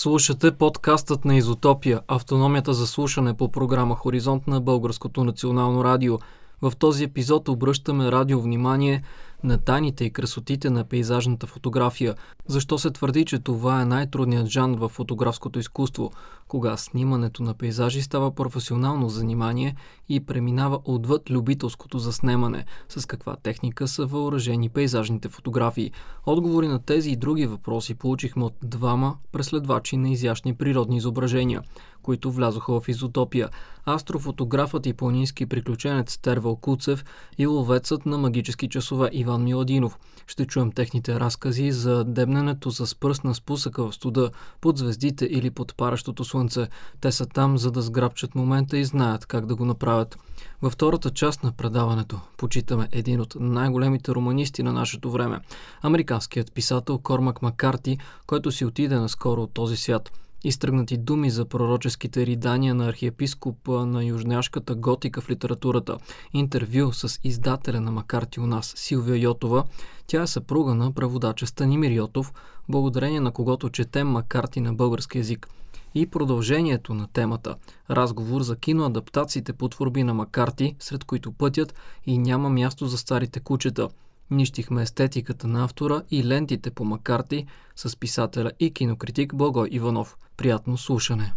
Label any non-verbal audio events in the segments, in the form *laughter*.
Слушате подкастът на Изотопия, автономията за слушане по програма Хоризонт на Българското национално радио. В този епизод обръщаме радио внимание на тайните и красотите на пейзажната фотография. Защо се твърди, че това е най-трудният жанр в фотографското изкуство? Кога снимането на пейзажи става професионално занимание и преминава отвъд любителското заснемане? С каква техника са въоръжени пейзажните фотографии? Отговори на тези и други въпроси получихме от двама преследвачи на изящни природни изображения които влязоха в изотопия. Астрофотографът и планински приключенец Тервал Куцев и ловецът на магически часове Иван Миладинов. Ще чуем техните разкази за дебненето с пръст на спусъка в студа, под звездите или под паращото слънце. Те са там, за да сграбчат момента и знаят как да го направят. Във втората част на предаването почитаме един от най-големите романисти на нашето време. Американският писател Кормак Макарти, който си отиде наскоро от този свят – изтръгнати думи за пророческите ридания на архиепископа на южняшката готика в литературата, интервю с издателя на Макарти у нас Силвия Йотова. Тя е съпруга на преводача Станимир Йотов, благодарение на когото четем Макарти на български язик. И продължението на темата – разговор за киноадаптациите по творби на Макарти, сред които пътят и няма място за старите кучета – Нищихме естетиката на автора и лентите по Макарти с писателя и кинокритик Благой Иванов. Приятно слушане!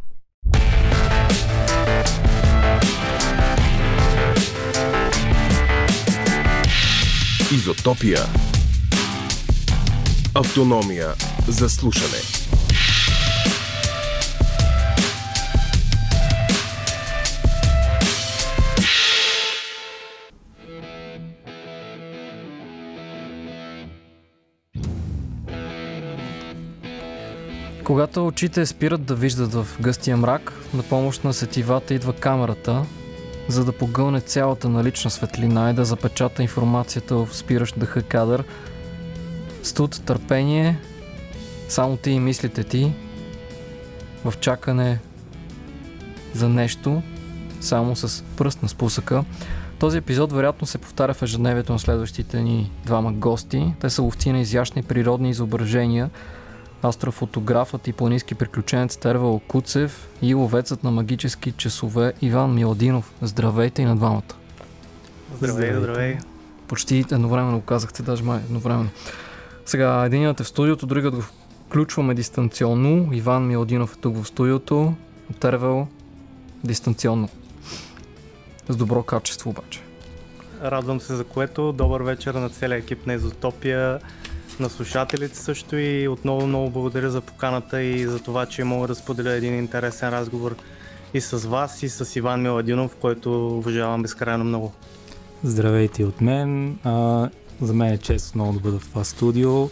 Изотопия Автономия за слушане Когато очите спират да виждат в гъстия мрак, на помощ на сетивата идва камерата, за да погълне цялата налична светлина и да запечата информацията в спиращ дъха кадър. Студ, търпение, само ти и мислите ти, в чакане за нещо, само с пръст на спусъка. Този епизод вероятно се повтаря в ежедневието на следващите ни двама гости. Те са ловци на изящни природни изображения – астрофотографът и планински приключенец Тервал Куцев и ловецът на магически часове Иван Миладинов. Здравейте и на двамата. Здравей, здравей. Почти едновременно го казахте, даже май едновременно. Сега, единият е в студиото, другият го включваме дистанционно. Иван Миладинов е тук в студиото, Тервел дистанционно. С добро качество обаче. Радвам се за което. Добър вечер на целия екип на Изотопия на слушателите също и отново много благодаря за поканата и за това, че мога да споделя един интересен разговор и с вас, и с Иван Миладинов, който уважавам безкрайно много. Здравейте от мен. А, за мен е чест много да бъда в това студио.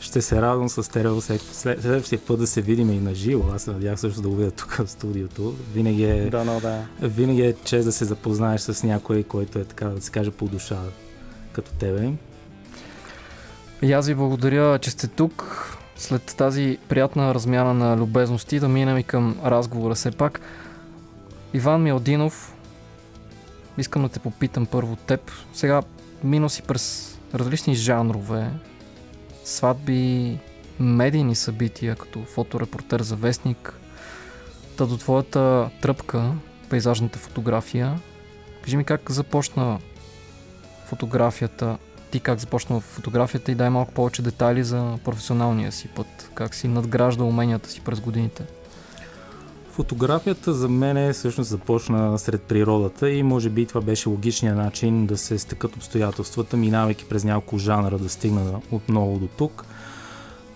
Ще се радвам с Терел следващия път да се видим и на живо. Аз се надях също да го видя тук в студиото. Винаги е, да, no, да. винаги е чест да се запознаеш с някой, който е така да се каже по душа като тебе. И аз ви благодаря, че сте тук. След тази приятна размяна на любезности да минем и към разговора все пак. Иван Миладинов, искам да те попитам първо теб. Сега мина си през различни жанрове, сватби, медийни събития, като фоторепортер за вестник, та до твоята тръпка, пейзажната фотография. Кажи ми как започна фотографията ти как започна в фотографията и дай малко повече детайли за професионалния си път, как си надгражда уменията си през годините. Фотографията за мен е всъщност започна сред природата и може би това беше логичният начин да се стъкат обстоятелствата, минавайки през няколко жанра да стигна отново до тук.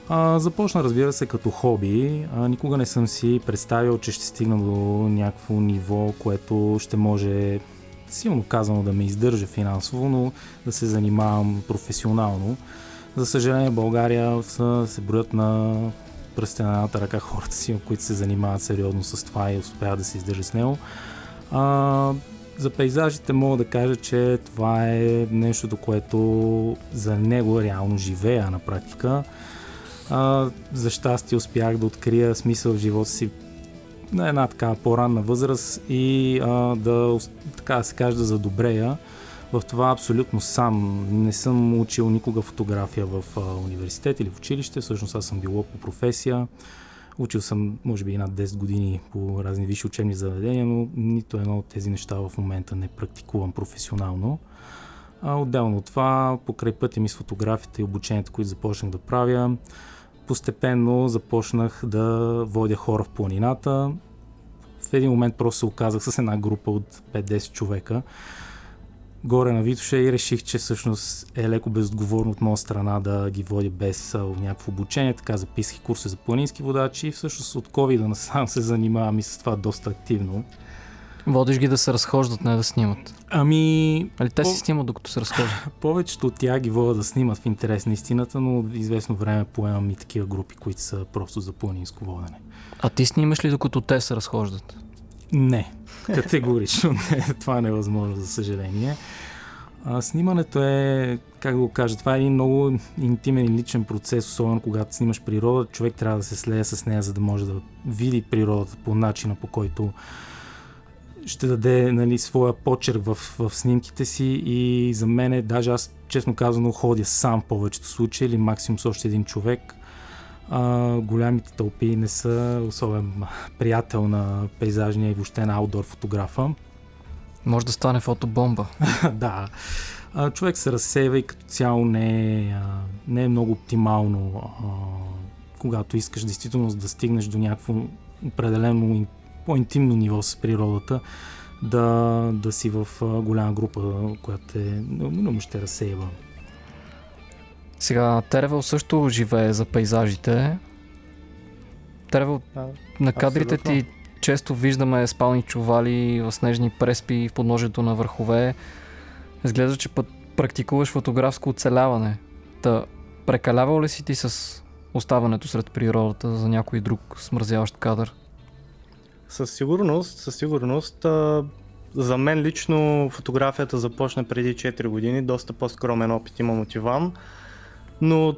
А, започна, разбира се, като хоби. А, никога не съм си представил, че ще стигна до някакво ниво, което ще може силно казано да ме издържа финансово, но да се занимавам професионално. За съжаление, България са, се броят на пръстите на едната ръка хората си, които се занимават сериозно с това и успяват да се издържат с него. А, за пейзажите мога да кажа, че това е нещото, което за него реално живея на практика. А, за щастие успях да открия смисъл в живота си на една така по-ранна възраст и а, да, така да се каже, да задобрея в това абсолютно сам. Не съм учил никога фотография в а, университет или в училище, всъщност аз съм било по професия. Учил съм, може би, над 10 години по разни висши учебни заведения, но нито едно от тези неща в момента не практикувам професионално. А отделно от това, покрай пътя ми с фотографията и обучението, които започнах да правя, постепенно започнах да водя хора в планината. В един момент просто се оказах с една група от 5-10 човека, горе на Витоша и реших, че всъщност е леко безотговорно от моя страна да ги водя без някакво обучение. Така записах курси за планински водачи и всъщност от COVID насам се занимавам и с това доста активно. Водиш ги да се разхождат, не да снимат. Ами... Али те по... си снимат докато се разхождат? *laughs* Повечето от тях ги водят да снимат в интерес на истината, но известно време поемам и такива групи, които са просто за планинско водене. А ти снимаш ли докато те се разхождат? Не, категорично *laughs* не. Това е невъзможно, за съжаление. А, снимането е, как да го кажа, това е един много интимен и личен процес, особено когато снимаш природа. Човек трябва да се слея с нея, за да може да види природата по начина, по който ще даде нали, своя почерк в, в снимките си и за мен е, даже аз честно казано ходя сам в повечето случаи или максимум с още един човек. А, голямите тълпи не са особен приятел на пейзажния и въобще на аутдор фотографа. Може да стане фотобомба. *laughs* да. А, човек се разсейва и като цяло не е, не е много оптимално, а, когато искаш действително да стигнеш до някакво определено по-интимно ниво с природата, да, да си в голяма група, която е много ще разсейва. Сега Теревел също живее за пейзажите. Теревел, а, на кадрите абсолютно. ти често виждаме спални чували в снежни преспи в подножието на върхове. Изглежда, че път практикуваш фотографско оцеляване. Та, прекалявал ли си ти с оставането сред природата за някой друг смързяващ кадър? Със сигурност, със сигурност. А, за мен лично фотографията започна преди 4 години, доста по-скромен опит имам от Иван, но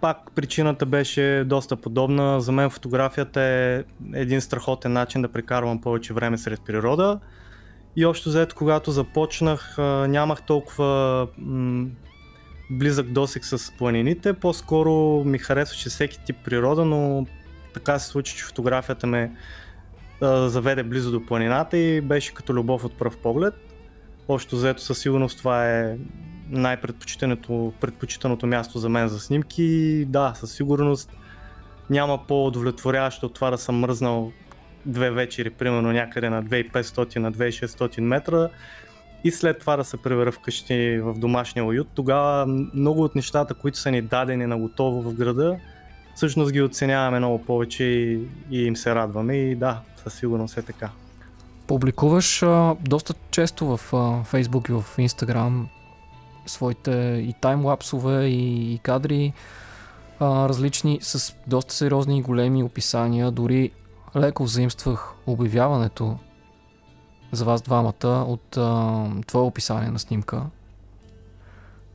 пак причината беше доста подобна. За мен фотографията е един страхотен начин да прекарвам повече време сред природа. И общо взето, когато започнах, нямах толкова м- близък досек с планините. По-скоро ми харесваше всеки тип природа, но така се случи, че фотографията ме заведе близо до планината и беше като любов от пръв поглед. Общо взето със сигурност това е най-предпочитаното предпочитаното място за мен за снимки. Да, със сигурност няма по-удовлетворяващо от това да съм мръзнал две вечери, примерно някъде на 2500 на 2600 метра и след това да се превера вкъщи в домашния уют. Тогава много от нещата, които са ни дадени на готово в града, всъщност ги оценяваме много повече и, и им се радваме и да, със сигурност е така. Публикуваш а, доста често в а, Facebook и в Instagram своите и таймлапсове и, и кадри а, различни с доста сериозни и големи описания. Дори леко взаимствах обявяването за вас двамата от а, твое описание на снимка.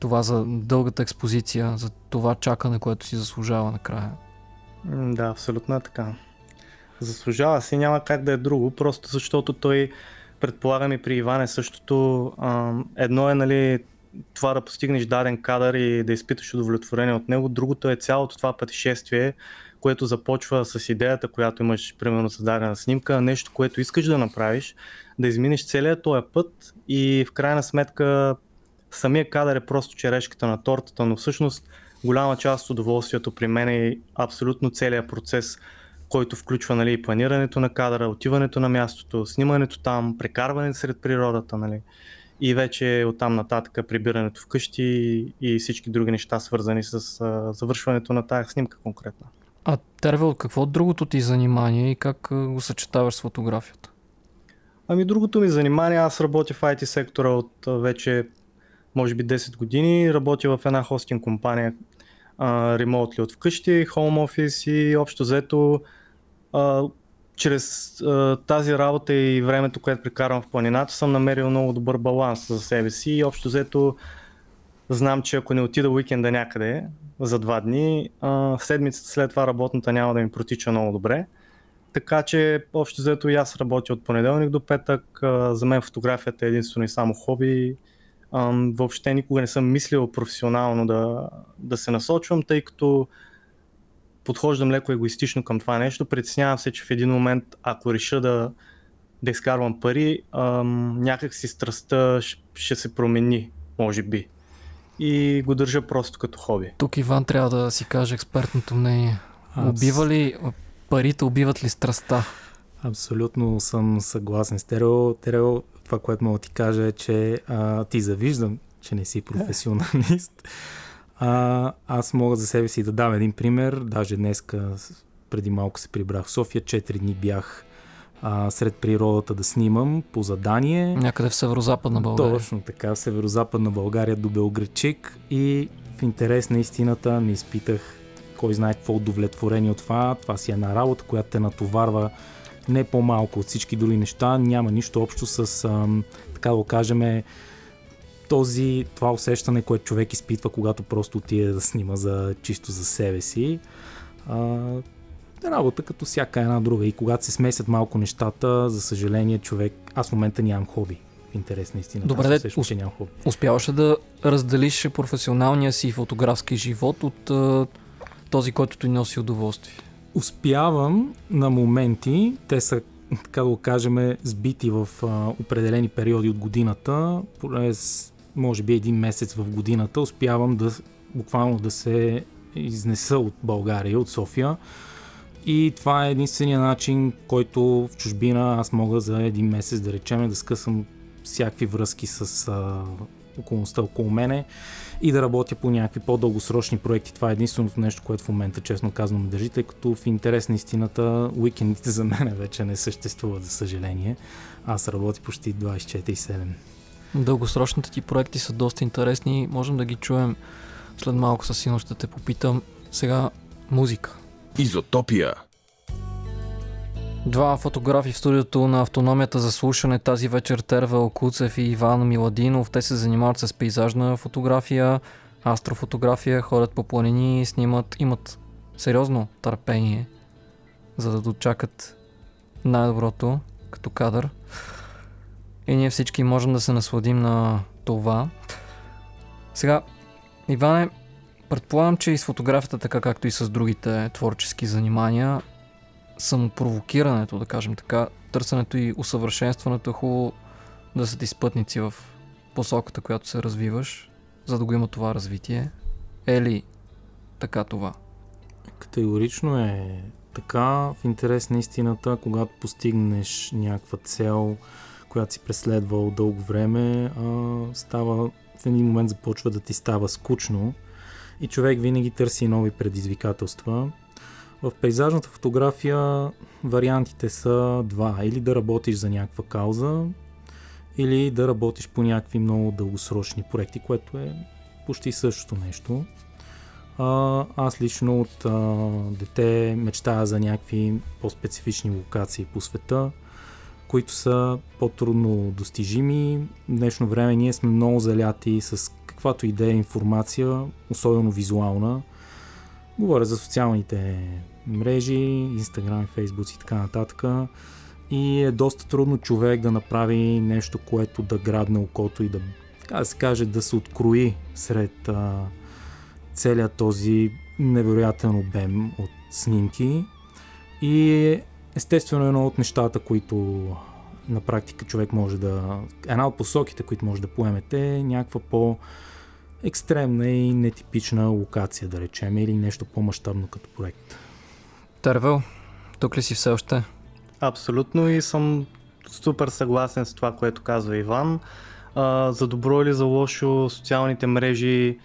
Това за дългата експозиция, за това чакане, което си заслужава накрая. Да, абсолютно е така. Заслужава си, няма как да е друго, просто защото той, предполагам и при Иван е същото. Едно е, нали, това да постигнеш даден кадър и да изпиташ удовлетворение от него. Другото е цялото това пътешествие, което започва с идеята, която имаш, примерно, за дадена снимка, нещо, което искаш да направиш, да изминеш целият този път и в крайна сметка самия кадър е просто черешката на тортата, но всъщност голяма част от удоволствието при мен е абсолютно целият процес, който включва нали, планирането на кадъра, отиването на мястото, снимането там, прекарването сред природата. Нали и вече оттам нататък прибирането вкъщи и всички други неща, свързани с а, завършването на тази снимка конкретно. А Тервел, какво от другото ти занимание и как го съчетаваш с фотографията? Ами другото ми занимание, аз работя в IT сектора от вече може би 10 години, работя в една хостинг компания ремонтли от вкъщи, home office и общо взето чрез а, тази работа и времето, което прекарвам в планината, съм намерил много добър баланс за себе си и общо взето знам, че ако не отида уикенда някъде за два дни, а, седмицата след това работната няма да ми протича много добре. Така че общо взето и аз работя от понеделник до петък. А, за мен фотографията е единствено и само хоби. Въобще никога не съм мислил професионално да, да се насочвам, тъй като подхождам леко егоистично към това нещо. Притеснявам се, че в един момент, ако реша да, да изкарвам пари, ам, някак си страстта ще се промени, може би. И го държа просто като хоби. Тук Иван трябва да си каже експертното мнение. Убива ли парите, убиват ли страстта? Абсолютно съм съгласен с Терео. Терео, това, което мога да ти кажа е, че а, ти завиждам, че не си професионалист. А, аз мога за себе си да дам един пример. Даже днеска, преди малко се прибрах в София, 4 дни бях а, сред природата да снимам по задание. Някъде в северо-западна България. Точно така, в северо-западна България до Белгречик и в интерес на истината не изпитах кой знае какво удовлетворение от това. Това си е една работа, която те натоварва не по-малко от всички други неща. Няма нищо общо с, ам, така да кажем, този, това усещане, което човек изпитва, когато просто отиде да снима за, чисто за себе си. А, работа като всяка една друга. И когато се смесят малко нещата, за съжаление, човек. Аз в момента нямам хоби. В интерес на истина. Добре, де, усещам, че нямам хоби. Успяваш да разделиш професионалния си фотографски живот от този, който ти носи удоволствие? Успявам на моменти. Те са така да го кажем, сбити в а, определени периоди от годината, през може би един месец в годината, успявам да буквално да се изнеса от България, от София. И това е единствения начин, който в чужбина аз мога за един месец да речем да скъсам всякакви връзки с а, околността около мене и да работя по някакви по-дългосрочни проекти. Това е единственото нещо, което в момента, честно казвам, държи, тъй като в интерес на истината уикендите за мен вече не съществуват, за съжаление. Аз работя почти 24-7. Дългосрочните ти проекти са доста интересни. Можем да ги чуем след малко със сигурност ще те попитам. Сега музика. Изотопия. Два фотографи в студиото на автономията за слушане тази вечер Тервел Куцев и Иван Миладинов. Те се занимават с пейзажна фотография, астрофотография, ходят по планини, снимат, имат сериозно търпение, за да дочакат най-доброто като кадър. И ние всички можем да се насладим на това. Сега, Иване, предполагам, че и с фотографията, така както и с другите творчески занимания, самопровокирането, да кажем така, търсенето и усъвършенстването е хубаво да са ти спътници в посоката, която се развиваш, за да го има това развитие. Е така това? Категорично е така. В интерес на истината, когато постигнеш някаква цел, която си преследвал дълго време, става, в един момент започва да ти става скучно и човек винаги търси нови предизвикателства. В пейзажната фотография вариантите са два. Или да работиш за някаква кауза, или да работиш по някакви много дългосрочни проекти, което е почти същото нещо. Аз лично от дете мечтая за някакви по-специфични локации по света, които са по-трудно достижими. В днешно време ние сме много заляти с каквато идея информация, особено визуална. Говоря за социалните мрежи, Instagram, Facebook и така нататък. И е доста трудно човек да направи нещо, което да грабне окото и да, така да се каже, да се открои сред а, целият този невероятен обем от снимки. И естествено едно от нещата, които на практика човек може да... Една от посоките, които може да поемете е някаква по- екстремна и нетипична локация, да речем, или нещо по-масштабно като проект. Тервел, тук ли си все още? Абсолютно и съм супер съгласен с това, което казва Иван. А, за добро или за лошо социалните мрежи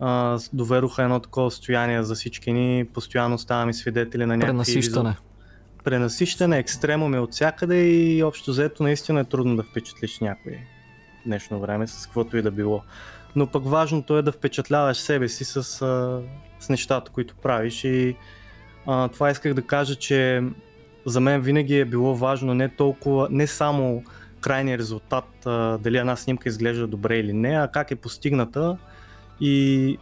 а, доведоха едно такова състояние за всички ни. Постоянно ставаме свидетели на някакви... Пренасищане. Пренасищане, екстремуми от всякъде и общо взето наистина е трудно да впечатлиш някой в днешно време с каквото и да било. Но пък важното е да впечатляваш себе си с, с нещата, които правиш и а, това исках да кажа, че за мен винаги е било важно не толкова, не само крайния резултат, а, дали една снимка изглежда добре или не, а как е постигната. И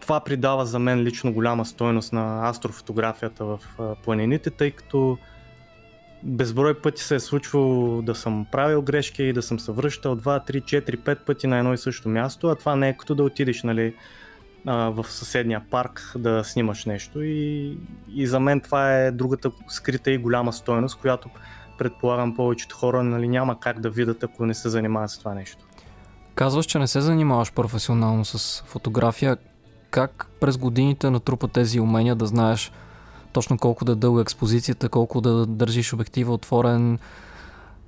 това придава за мен лично голяма стойност на астрофотографията в планините, тъй като безброй пъти се е случвало да съм правил грешки и да съм се връщал 2, 3, 4, 5 пъти на едно и също място, а това не е като да отидеш нали, а, в съседния парк да снимаш нещо и, и за мен това е другата скрита и голяма стойност, която предполагам повечето хора нали, няма как да видят, ако не се занимават с това нещо. Казваш, че не се занимаваш професионално с фотография. Как през годините натрупа тези умения да знаеш точно колко да е дълга експозицията, колко да държиш обектива отворен,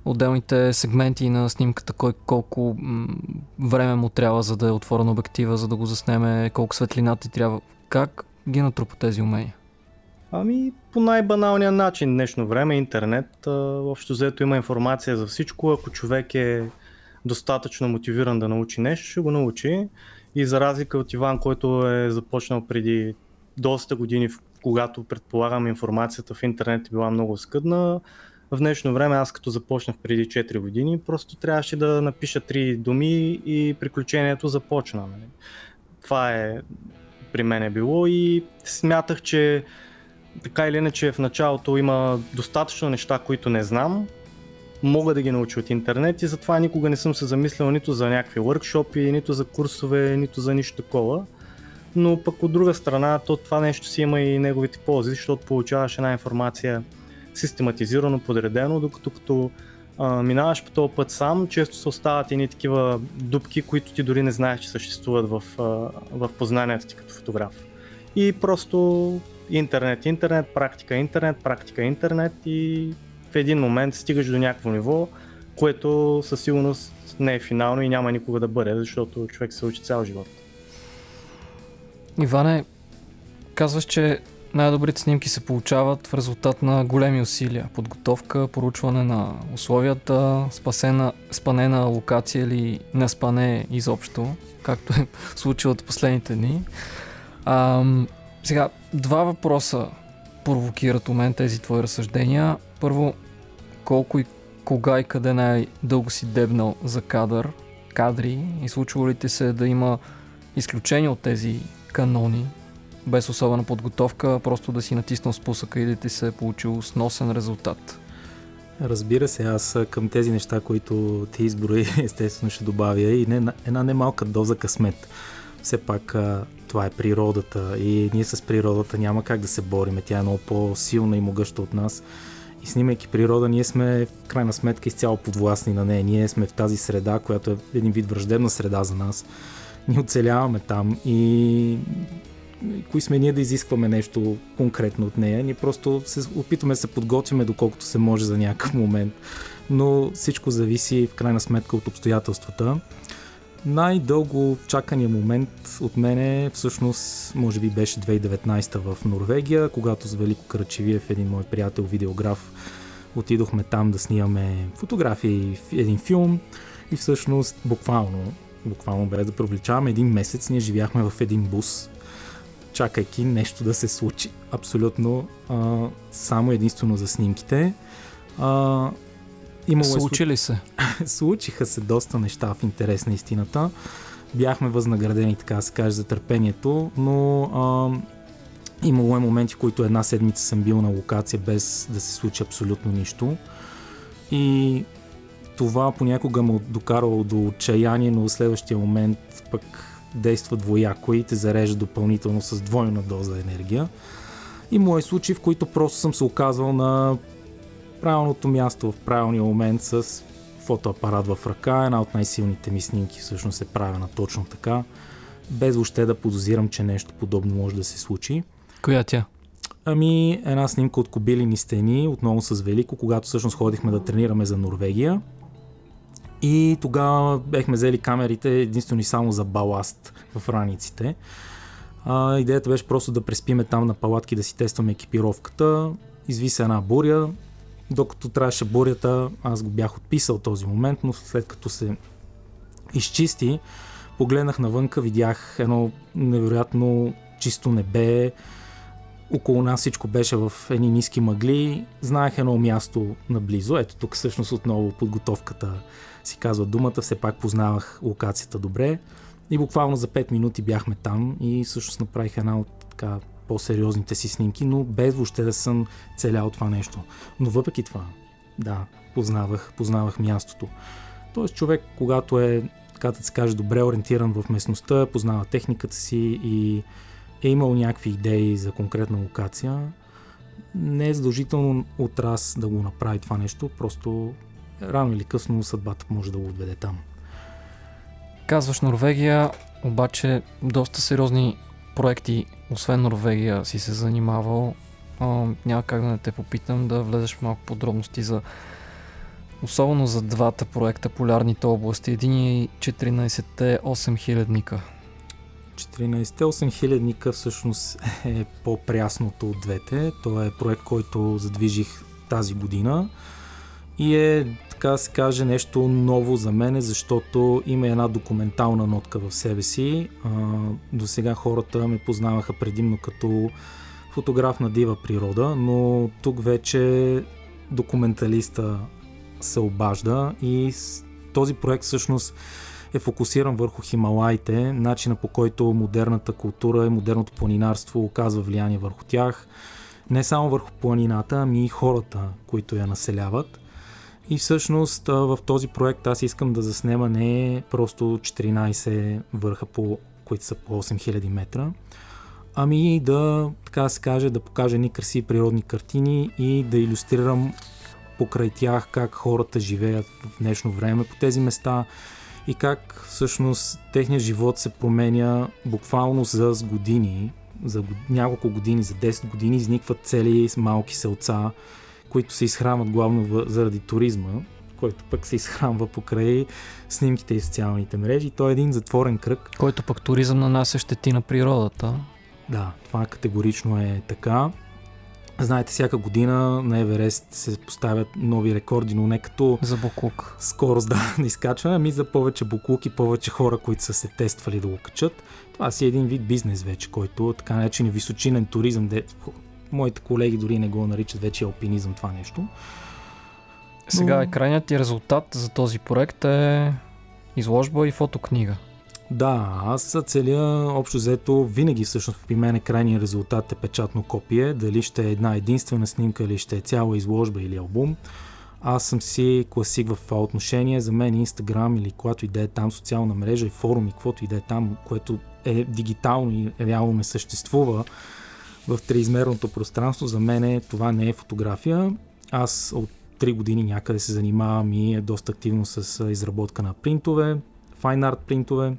отделните сегменти на снимката, кой колко време му трябва за да е отворен обектива, за да го заснеме, колко светлина ти трябва. Как ги натрупа тези умения? Ами, по най-баналния начин днешно време, интернет, общо взето има информация за всичко. Ако човек е достатъчно мотивиран да научи нещо, ще го научи. И за разлика от Иван, който е започнал преди доста години, когато предполагам информацията в интернет е била много скъдна, в днешно време аз като започнах преди 4 години, просто трябваше да напиша три думи и приключението започна. Нали? Това е при мен е било и смятах, че така или иначе в началото има достатъчно неща, които не знам, мога да ги науча от интернет и затова никога не съм се замислял нито за някакви въркшопи, нито за курсове, нито за нищо такова. Но пък от друга страна, то това нещо си има и неговите ползи, защото получаваш една информация систематизирано, подредено, докато като а, минаваш по този път сам, често се остават едни такива дупки, които ти дори не знаеш, че съществуват в, а, в познанието ти като фотограф. И просто интернет, интернет, практика, интернет, практика, интернет и в един момент стигаш до някакво ниво, което със сигурност не е финално и няма никога да бъде, защото човек се учи цял живот. Иване, казваш, че най-добрите снимки се получават в резултат на големи усилия. Подготовка, поручване на условията, спасена, спанена локация или не спане изобщо, както е *laughs* случило от последните дни. А, сега, два въпроса провокират у мен тези твои разсъждения. Първо, колко и кога и къде най-дълго си дебнал за кадър, кадри и случва ли ти се да има изключение от тези канони, без особена подготовка, просто да си натиснал спусъка и да ти се е получил сносен резултат. Разбира се, аз към тези неща, които ти изброи, *laughs* естествено ще добавя и не, една немалка доза късмет. Все пак това е природата и ние с природата няма как да се бориме. Тя е много по-силна и могъща от нас. И снимайки природа, ние сме в крайна сметка изцяло подвластни на нея. Ние сме в тази среда, която е един вид враждебна среда за нас. Ние оцеляваме там и кои сме ние да изискваме нещо конкретно от нея. Ние просто се опитваме да се подготвяме доколкото се може за някакъв момент. Но всичко зависи в крайна сметка от обстоятелствата. Най-дълго чакания момент от мене всъщност може би беше 2019 в Норвегия, когато с Велико Карачевиев, един мой приятел, видеограф, отидохме там да снимаме фотографии един филм и всъщност буквално, буквално без да привлечаваме един месец, ние живяхме в един бус чакайки нещо да се случи. Абсолютно а, само единствено за снимките. А, имало е Случи ли се? *laughs* Случиха се доста неща в интерес на истината. Бяхме възнаградени, така да се каже, за търпението, но а, имало е моменти, в които една седмица съм бил на локация без да се случи абсолютно нищо. И това понякога ме докарало до отчаяние, но в следващия момент пък действа двояко и те зарежда допълнително с двойна доза енергия. И мои случаи, в които просто съм се оказал на правилното място в правилния момент с фотоапарат в ръка. Една от най-силните ми снимки всъщност е правена точно така, без въобще да подозирам, че нещо подобно може да се случи. Коя тя? Ами, една снимка от кобилини стени, отново с Велико, когато всъщност ходихме да тренираме за Норвегия. И тогава бехме взели камерите единствено и само за баласт в раниците. А, идеята беше просто да преспиме там на палатки, да си тестваме екипировката. Изви се една буря. Докато трябваше бурята, аз го бях отписал този момент, но след като се изчисти, погледнах навънка, видях едно невероятно чисто небе, около нас всичко беше в едни ниски мъгли. Знаех едно място наблизо. Ето тук всъщност отново подготовката си казва думата, все пак познавах локацията добре. И буквално за 5 минути бяхме там и всъщност направих една от така по-сериозните си снимки, но без въобще да съм целял това нещо. Но въпреки това, да, познавах, познавах мястото. Тоест човек, когато е така да се каже, добре ориентиран в местността, познава техниката си и е имал някакви идеи за конкретна локация, не е задължително от раз да го направи това нещо, просто рано или късно съдбата може да го отведе там. Казваш Норвегия, обаче доста сериозни проекти, освен Норвегия, си се занимавал. А, няма как да не те попитам да влезеш в малко подробности за особено за двата проекта Полярните области. Един е 14-те 8 хилядника. 14-те 8 хилядника всъщност е по-прясното от двете. Това е проект, който задвижих тази година и е, така се каже, нещо ново за мене, защото има една документална нотка в себе си. до сега хората ме познаваха предимно като фотограф на дива природа, но тук вече документалиста се обажда и този проект всъщност е фокусиран върху Хималаите, начина по който модерната култура и модерното планинарство оказва влияние върху тях. Не само върху планината, ами и хората, които я населяват. И всъщност в този проект аз искам да заснема не просто 14 върха, по, които са по 8000 метра, ами да, така се каже, да покажа ни красиви природни картини и да иллюстрирам покрай тях как хората живеят в днешно време по тези места и как всъщност техният живот се променя буквално за години, за няколко години, за 10 години изникват цели малки селца, които се изхранват главно заради туризма, който пък се изхранва покрай снимките и социалните мрежи. Той е един затворен кръг. Който пък туризъм нанася щети на природата. Да, това категорично е така. Знаете, всяка година на Еверест се поставят нови рекорди, но не като за буклук. Скорост да, *laughs* да изкачваме, ами за повече буклук и повече хора, които са се тествали да го качат. Това си е един вид бизнес вече, който така наречен височинен туризъм, де моите колеги дори не го наричат вече алпинизъм това нещо. Сега Но... крайният ти резултат за този проект е изложба и фотокнига. Да, аз целя общо взето винаги всъщност при мен крайният резултат е печатно копие, дали ще е една единствена снимка или ще е цяла изложба или албум. Аз съм си класик в това отношение. За мен Инстаграм или когато и да е там социална мрежа и форум и каквото и да е там, което е дигитално и реално не съществува в триизмерното пространство, за мен това не е фотография. Аз от 3 години някъде се занимавам и е доста активно с изработка на принтове, fine art принтове,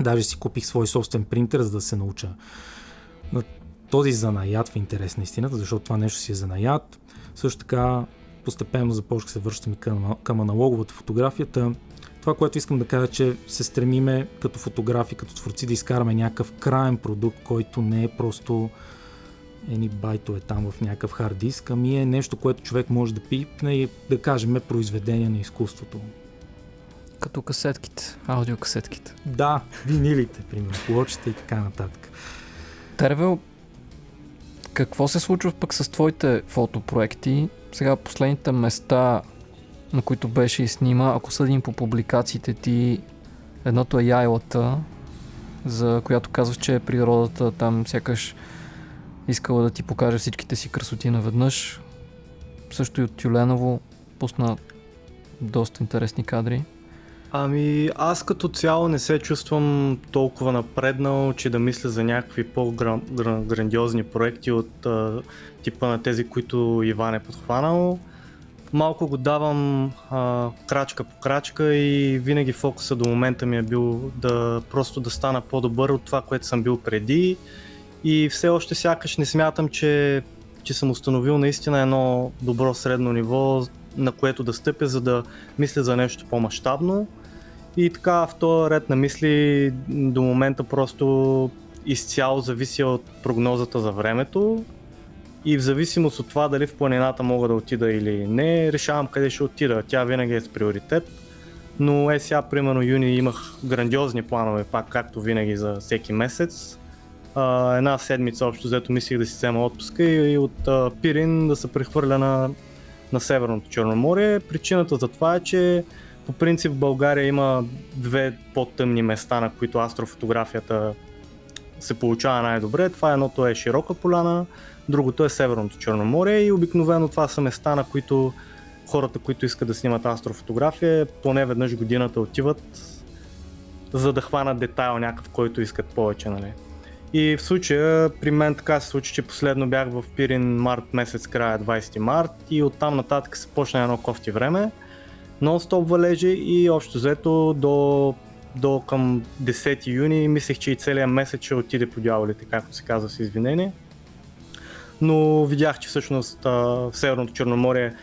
Даже си купих свой собствен принтер, за да се науча на този занаят в интерес на истината, защото това нещо си е занаят. Също така постепенно започнах се връщам и към, към аналоговата фотографията. Това, което искам да кажа, че се стремиме като фотографи, като творци да изкараме някакъв крайен продукт, който не е просто едни байтове там в някакъв хард диск, ами е нещо, което човек може да пипне и да кажем е произведение на изкуството. Като касетките, аудиокасетките. Да, винилите, примерно, плочите и така нататък. Тервел, какво се случва пък с твоите фотопроекти? Сега последните места, на които беше и снима, ако съдим по публикациите ти, едното е Яйлата, за която казваш, че природата там сякаш искала да ти покаже всичките си красоти наведнъж. Също и от Тюленово пусна доста интересни кадри. Ами аз като цяло не се чувствам толкова напреднал, че да мисля за някакви по-грандиозни проекти от а, типа на тези, които Иван е подхванал. Малко го давам а, крачка по крачка и винаги фокуса до момента ми е бил да просто да стана по-добър от това, което съм бил преди. И все още сякаш не смятам, че, че съм установил наистина едно добро средно ниво, на което да стъпя, за да мисля за нещо по-масштабно. И така в този ред на мисли до момента просто изцяло зависи от прогнозата за времето и в зависимост от това дали в планината мога да отида или не, решавам къде ще отида. Тя винаги е с приоритет. Но е сега, примерно юни имах грандиозни планове, пак както винаги за всеки месец. А, една седмица общо взето мислих да си взема отпуска и, и от а, Пирин да се прехвърля на, на Северното Черноморие. Причината за това е, че по принцип в България има две по-тъмни места, на които астрофотографията се получава най-добре. Това едното е широка поляна, другото е Северното Черноморие и обикновено това са места, на които хората, които искат да снимат астрофотография, поне веднъж годината отиват за да хванат детайл някакъв, който искат повече. Нали. И в случая при мен така се случи, че последно бях в Пирин март месец, края 20 март и оттам нататък се почна едно кофти време. Нон-стоп валежи и общо взето до, до към 10 юни мислех, че и целият месец ще отиде по дяволите, както се казва с извинение. Но видях, че всъщност в Северното Черноморие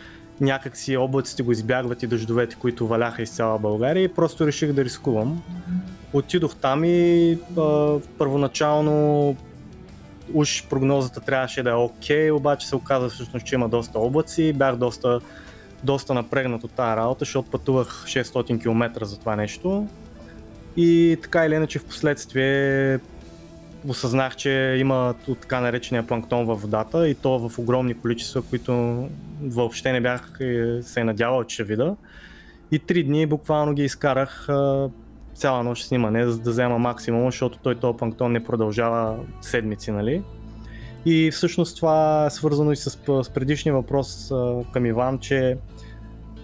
някак си облаците го избягват и дъждовете, които валяха из цяла България и просто реших да рискувам. Отидох там и а, първоначално уж прогнозата трябваше да е окей, okay, обаче се оказа всъщност, че има доста облаци. Бях доста, доста напрегнат от тази работа, защото пътувах 600 км за това нещо. И така или иначе в последствие осъзнах, че има така наречения планктон във водата и то в огромни количества, които въобще не бях е, се надявал, че ще вида. И три дни буквално ги изкарах цяла нощ снимане, за да взема максимум, защото той този планктон не продължава седмици, нали? И всъщност това е свързано и с, с предишния въпрос към Иван, че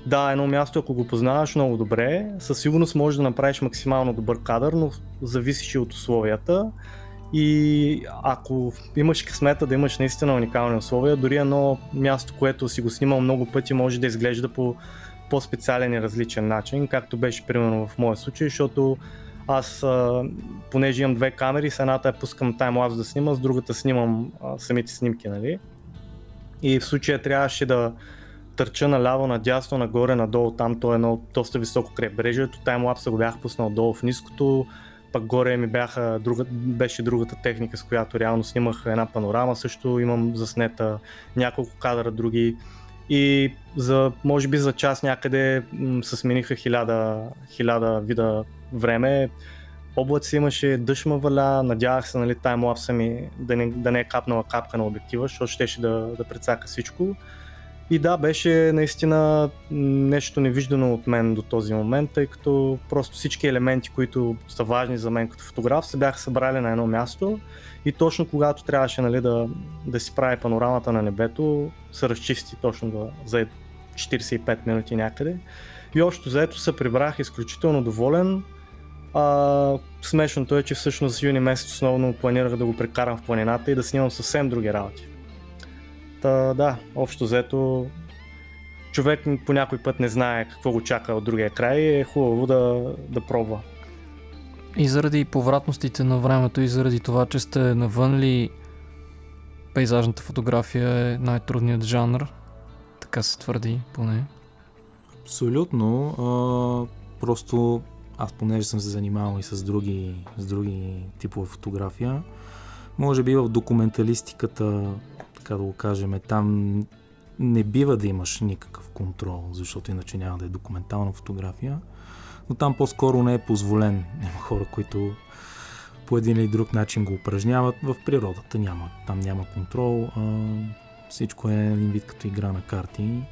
да, едно място, ако го познаваш много добре, със сигурност можеш да направиш максимално добър кадър, но зависиш и от условията. И ако имаш късмета да имаш наистина уникални условия, дори едно място, което си го снимал много пъти, може да изглежда по по-специален и различен начин, както беше примерно в моя случай, защото аз, понеже имам две камери, с едната я пускам таймлапс да снима, с другата снимам самите снимки, нали? И в случая трябваше да търча наляво, надясно, нагоре, надолу, там то е едно доста високо крайбрежието, таймлапса го бях пуснал долу в ниското, пък горе ми бяха, друга, беше другата техника, с която реално снимах една панорама, също имам заснета няколко кадра други и за, може би за час някъде се смениха хиляда, хиляда вида време. Облаци имаше, дъжд ма валя, надявах се нали, таймлапса ми да не, да не е капнала капка на обектива, защото щеше да, да прецака всичко. И да, беше наистина нещо невиждано от мен до този момент, тъй като просто всички елементи, които са важни за мен като фотограф, се бяха събрали на едно място и точно когато трябваше нали, да, да си прави панорамата на небето, се разчисти точно да, за 45 минути някъде. И още заето се прибрах изключително доволен. А, смешното е, че всъщност юни месец основно планирах да го прекарам в планината и да снимам съвсем други работи. Та, да, общо взето човек по някой път не знае какво го чака от другия край и е хубаво да, да пробва. И заради повратностите на времето и заради това, че сте навън ли пейзажната фотография е най-трудният жанр? Така се твърди поне. Абсолютно. А, просто аз понеже съм се занимавал и с други, с други типове фотография, може би в документалистиката така да го кажем, там не бива да имаш никакъв контрол, защото иначе няма да е документална фотография, но там по-скоро не е позволен. Има хора, които по един или друг начин го упражняват. В природата няма, там няма контрол. А, всичко е един вид като игра на карти.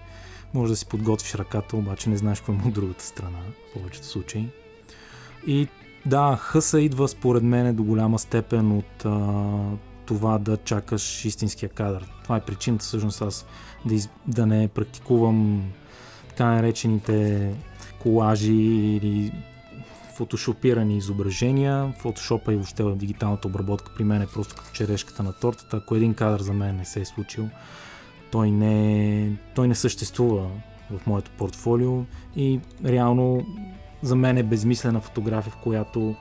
Може да си подготвиш ръката, обаче не знаеш какво има от другата страна, в повечето случаи. И да, хъса идва според мен до голяма степен от а, това да чакаш истинския кадър. Това е причината всъщност аз да, из... да не практикувам така наречените колажи или фотошопирани изображения. Фотошопа и въобще дигиталната обработка при мен е просто като черешката на тортата. Ако един кадър за мен не се е случил, той не, той не съществува в моето портфолио и реално за мен е безмислена фотография, в която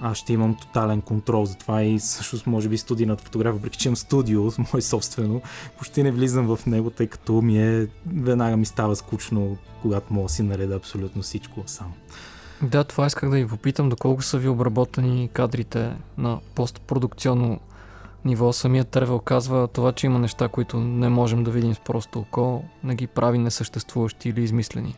аз ще имам тотален контрол. Затова и всъщност може би студийната фотография, въпреки че имам студио, *laughs* мое собствено, почти не влизам в него, тъй като ми е, веднага ми става скучно, когато мога да си нареда абсолютно всичко сам. Да, това исках да ви попитам, доколко са ви обработени кадрите на постпродукционно ниво. Самият Тревел казва това, че има неща, които не можем да видим с просто око, не ги прави несъществуващи или измислени.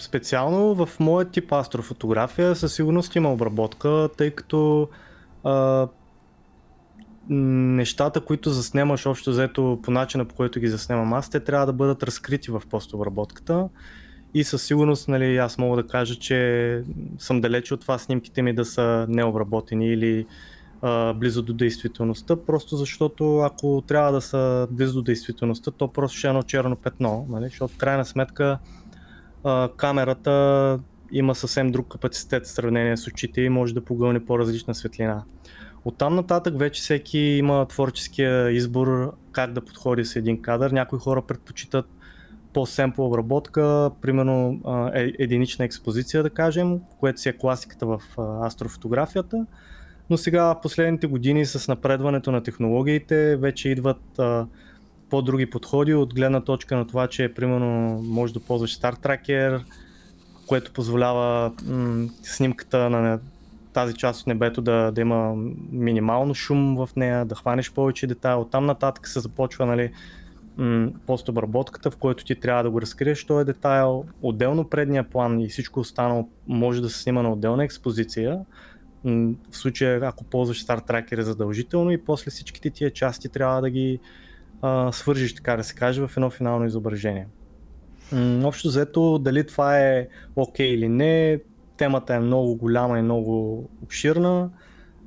Специално в моят тип астрофотография със сигурност има обработка, тъй като а, нещата, които заснемаш общо взето по начина по който ги заснемам аз, те трябва да бъдат разкрити в постобработката. И със сигурност нали, аз мога да кажа, че съм далече от това снимките ми да са необработени или а, близо до действителността, просто защото ако трябва да са близо до действителността, то просто ще е едно черно петно, нали? защото в крайна сметка камерата има съвсем друг капацитет в сравнение с очите и може да погълне по-различна светлина. От там нататък вече всеки има творческия избор как да подходи с един кадър. Някои хора предпочитат по-семпл обработка, примерно е, единична експозиция, да кажем, което си е класиката в астрофотографията. Но сега в последните години с напредването на технологиите вече идват а, по-други подходи от гледна точка на това, че примерно може да ползваш Star Tracker, което позволява м- снимката на тази част от небето да, да има минимално шум в нея, да хванеш повече детайл. Оттам нататък се започва нали, м- постобработката, в който ти трябва да го разкриеш този детайл. Отделно предния план и всичко останало може да се снима на отделна експозиция. В случая, ако ползваш Star Tracker е задължително и после всичките тия части трябва да ги а, свържиш, така да се каже, в едно финално изображение. М- общо взето, дали това е окей okay или не, темата е много голяма и много обширна.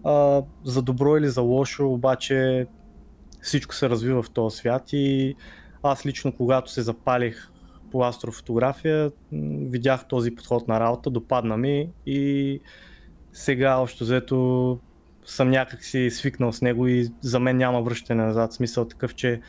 А, за добро или за лошо, обаче всичко се развива в този свят и аз лично, когато се запалих по астрофотография, видях този подход на работа, допадна ми и сега още взето съм някак си свикнал с него и за мен няма връщане назад. Смисъл такъв, че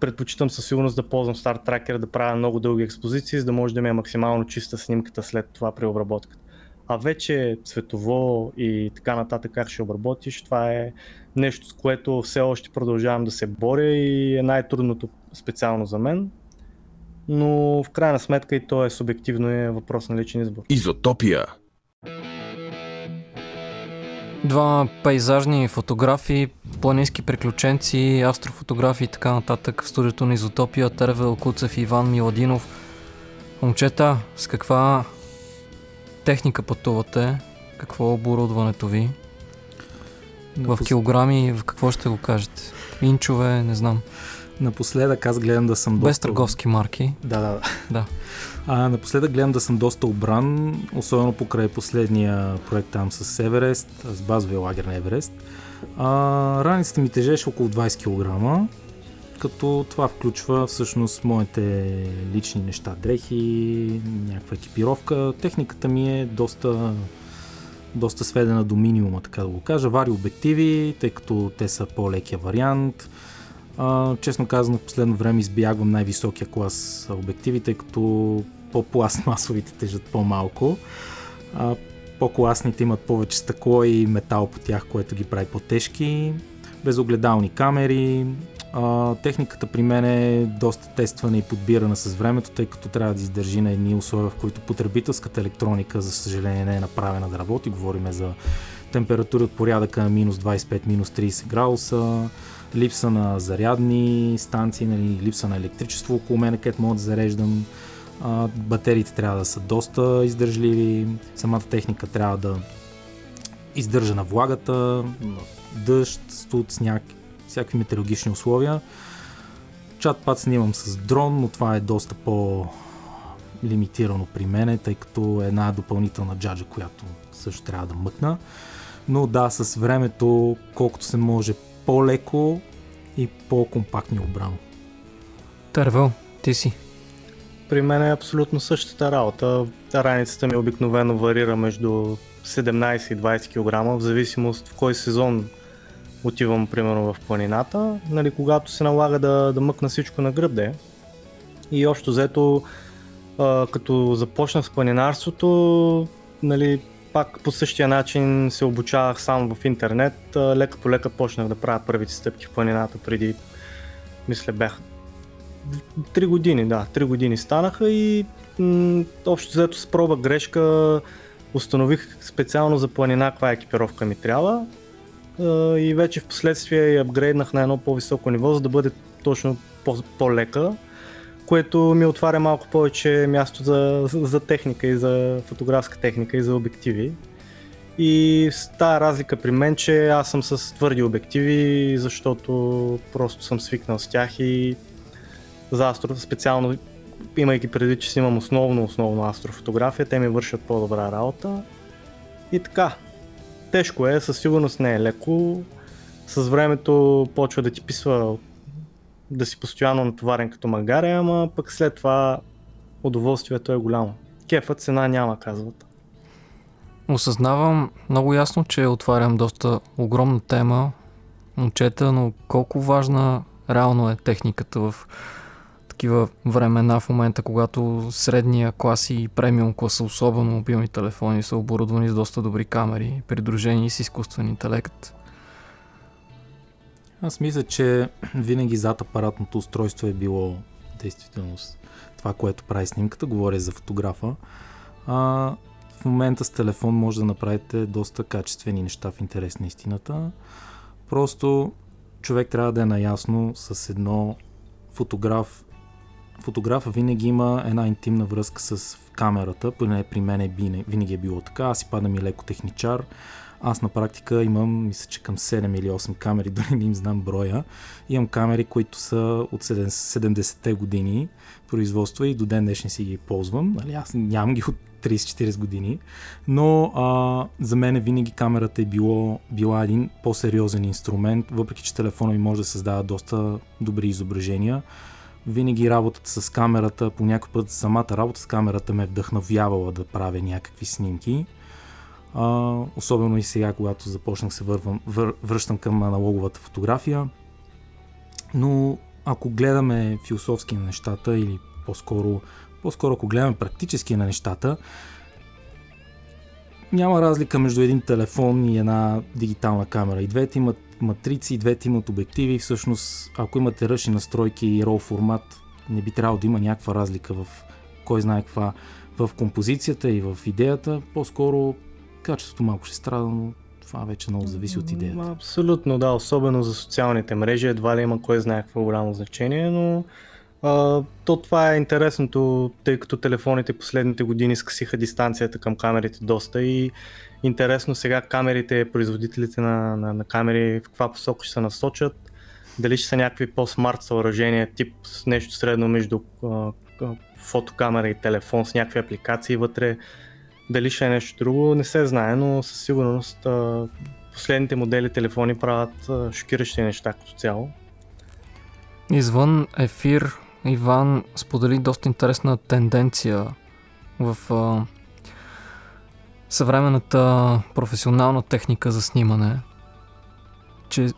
предпочитам със сигурност да ползвам Star Tracker, да правя много дълги експозиции, за да може да ми е максимално чиста снимката след това при обработката. А вече цветово и така нататък как ще обработиш, това е нещо, с което все още продължавам да се боря и е най-трудното специално за мен. Но в крайна сметка и то е субективно и е въпрос на личен избор. Изотопия Два пейзажни фотографии, планински приключенци, астрофотографии и така нататък в студиото на Изотопия, Тервел Куцев и Иван Миладинов. Момчета, с каква техника пътувате? Какво е оборудването ви? В килограми, в какво ще го кажете? Инчове, не знам. Напоследък аз гледам да съм Без доста... търговски марки. Да, да, да. А, напоследък гледам да съм доста обран, особено покрай последния проект там с Еверест, с базовия лагер на Еверест. А, раницата ми тежеше около 20 кг, като това включва всъщност моите лични неща, дрехи, някаква екипировка. Техниката ми е доста, доста сведена до минимума, така да го кажа. Вари обективи, тъй като те са по-лекия вариант. А, честно казано, в последно време избягвам най-високия клас обективи, тъй като по-пластмасовите тежат по-малко. А, по-класните имат повече стъкло и метал по тях, което ги прави по-тежки. Безогледални камери. А, техниката при мен е доста тествана и подбирана с времето, тъй като трябва да издържи на едни условия, в които потребителската електроника, за съжаление, не е направена да работи. Говориме за температури от порядъка на минус 25, минус 30 градуса, липса на зарядни станции, нали, липса на електричество около мен, където мога да зареждам а, батериите трябва да са доста издържливи, самата техника трябва да издържа на влагата, дъжд, студ, сняг, всякакви метеорологични условия. Чат пат снимам с дрон, но това е доста по лимитирано при мене, тъй като е една допълнителна джаджа, която също трябва да мъкна. Но да, с времето, колкото се може по-леко и по-компактни обрано. Тървел, ти си. При мен е абсолютно същата работа. Раницата ми обикновено варира между 17 и 20 кг, в зависимост в кой сезон отивам, примерно, в планината, нали, когато се налага да, да мъкна всичко на гръб, де. И общо взето, а, като започнах с планинарството, нали, пак по същия начин се обучавах сам в интернет. Лека по лека почнах да правя първите стъпки в планината преди, мисля, бях Три години, да, три години станаха и м- общо взето с проба грешка установих специално за планина каква екипировка ми трябва и вече в последствие я апгрейднах на едно по-високо ниво, за да бъде точно по-лека, което ми отваря малко повече място за, за техника и за фотографска техника и за обективи. И тази разлика при мен, че аз съм с твърди обективи, защото просто съм свикнал с тях и за астро, специално имайки преди, че си имам основно, основно астрофотография, те ми вършат по-добра работа. И така, тежко е, със сигурност не е леко. С времето почва да ти писва да си постоянно натоварен като магаря, ама пък след това удоволствието е голямо. кефа цена няма, казват. Осъзнавам много ясно, че отварям доста огромна тема, момчета, но колко важна реално е техниката в такива времена в момента, когато средния клас и премиум класа, особено мобилни телефони, са оборудвани с доста добри камери, придружени с изкуствен интелект. Аз мисля, че винаги зад апаратното устройство е било действителност това, което прави снимката, говоря за фотографа. А, в момента с телефон може да направите доста качествени неща в интерес на истината. Просто човек трябва да е наясно с едно фотограф. Фотографа винаги има една интимна връзка с камерата, поне при мен е, винаги е било така. Аз си падам и леко техничар. Аз на практика имам, мисля, че към 7 или 8 камери, *laughs* дори не им знам броя. Имам камери, които са от 70-те години производство и до ден днешни си ги ползвам. Нали, аз нямам ги от 30-40 години, но а, за мен винаги камерата е било, била един по-сериозен инструмент, въпреки че телефона ми може да създава доста добри изображения. Винаги работата с камерата, по някой път самата работа с камерата ме е вдъхновявала да правя някакви снимки. А, особено и сега, когато започнах се вървам, вър, връщам към аналоговата фотография. Но ако гледаме философски на нещата или по-скоро, по-скоро ако гледаме практически на нещата, няма разлика между един телефон и една дигитална камера. И двете имат матрици, и двете имат обективи. Всъщност, ако имате ръчни настройки и RAW формат, не би трябвало да има някаква разлика в кой знае каква в композицията и в идеята. По-скоро качеството малко ще страда, но това вече много зависи от идеята. Абсолютно, да, особено за социалните мрежи, едва ли има кой знае какво голямо значение, но а, то това е интересното, тъй като телефоните последните години скъсиха дистанцията към камерите доста и интересно сега камерите, производителите на, на, на камери в каква посока ще се насочат, дали ще са някакви по-смарт съоръжения, тип нещо средно между а, фотокамера и телефон с някакви апликации вътре, дали ще е нещо друго, не се знае, но със сигурност последните модели телефони правят шокиращи неща като цяло. Извън ефир, Иван сподели доста интересна тенденция в а, съвременната професионална техника за снимане, че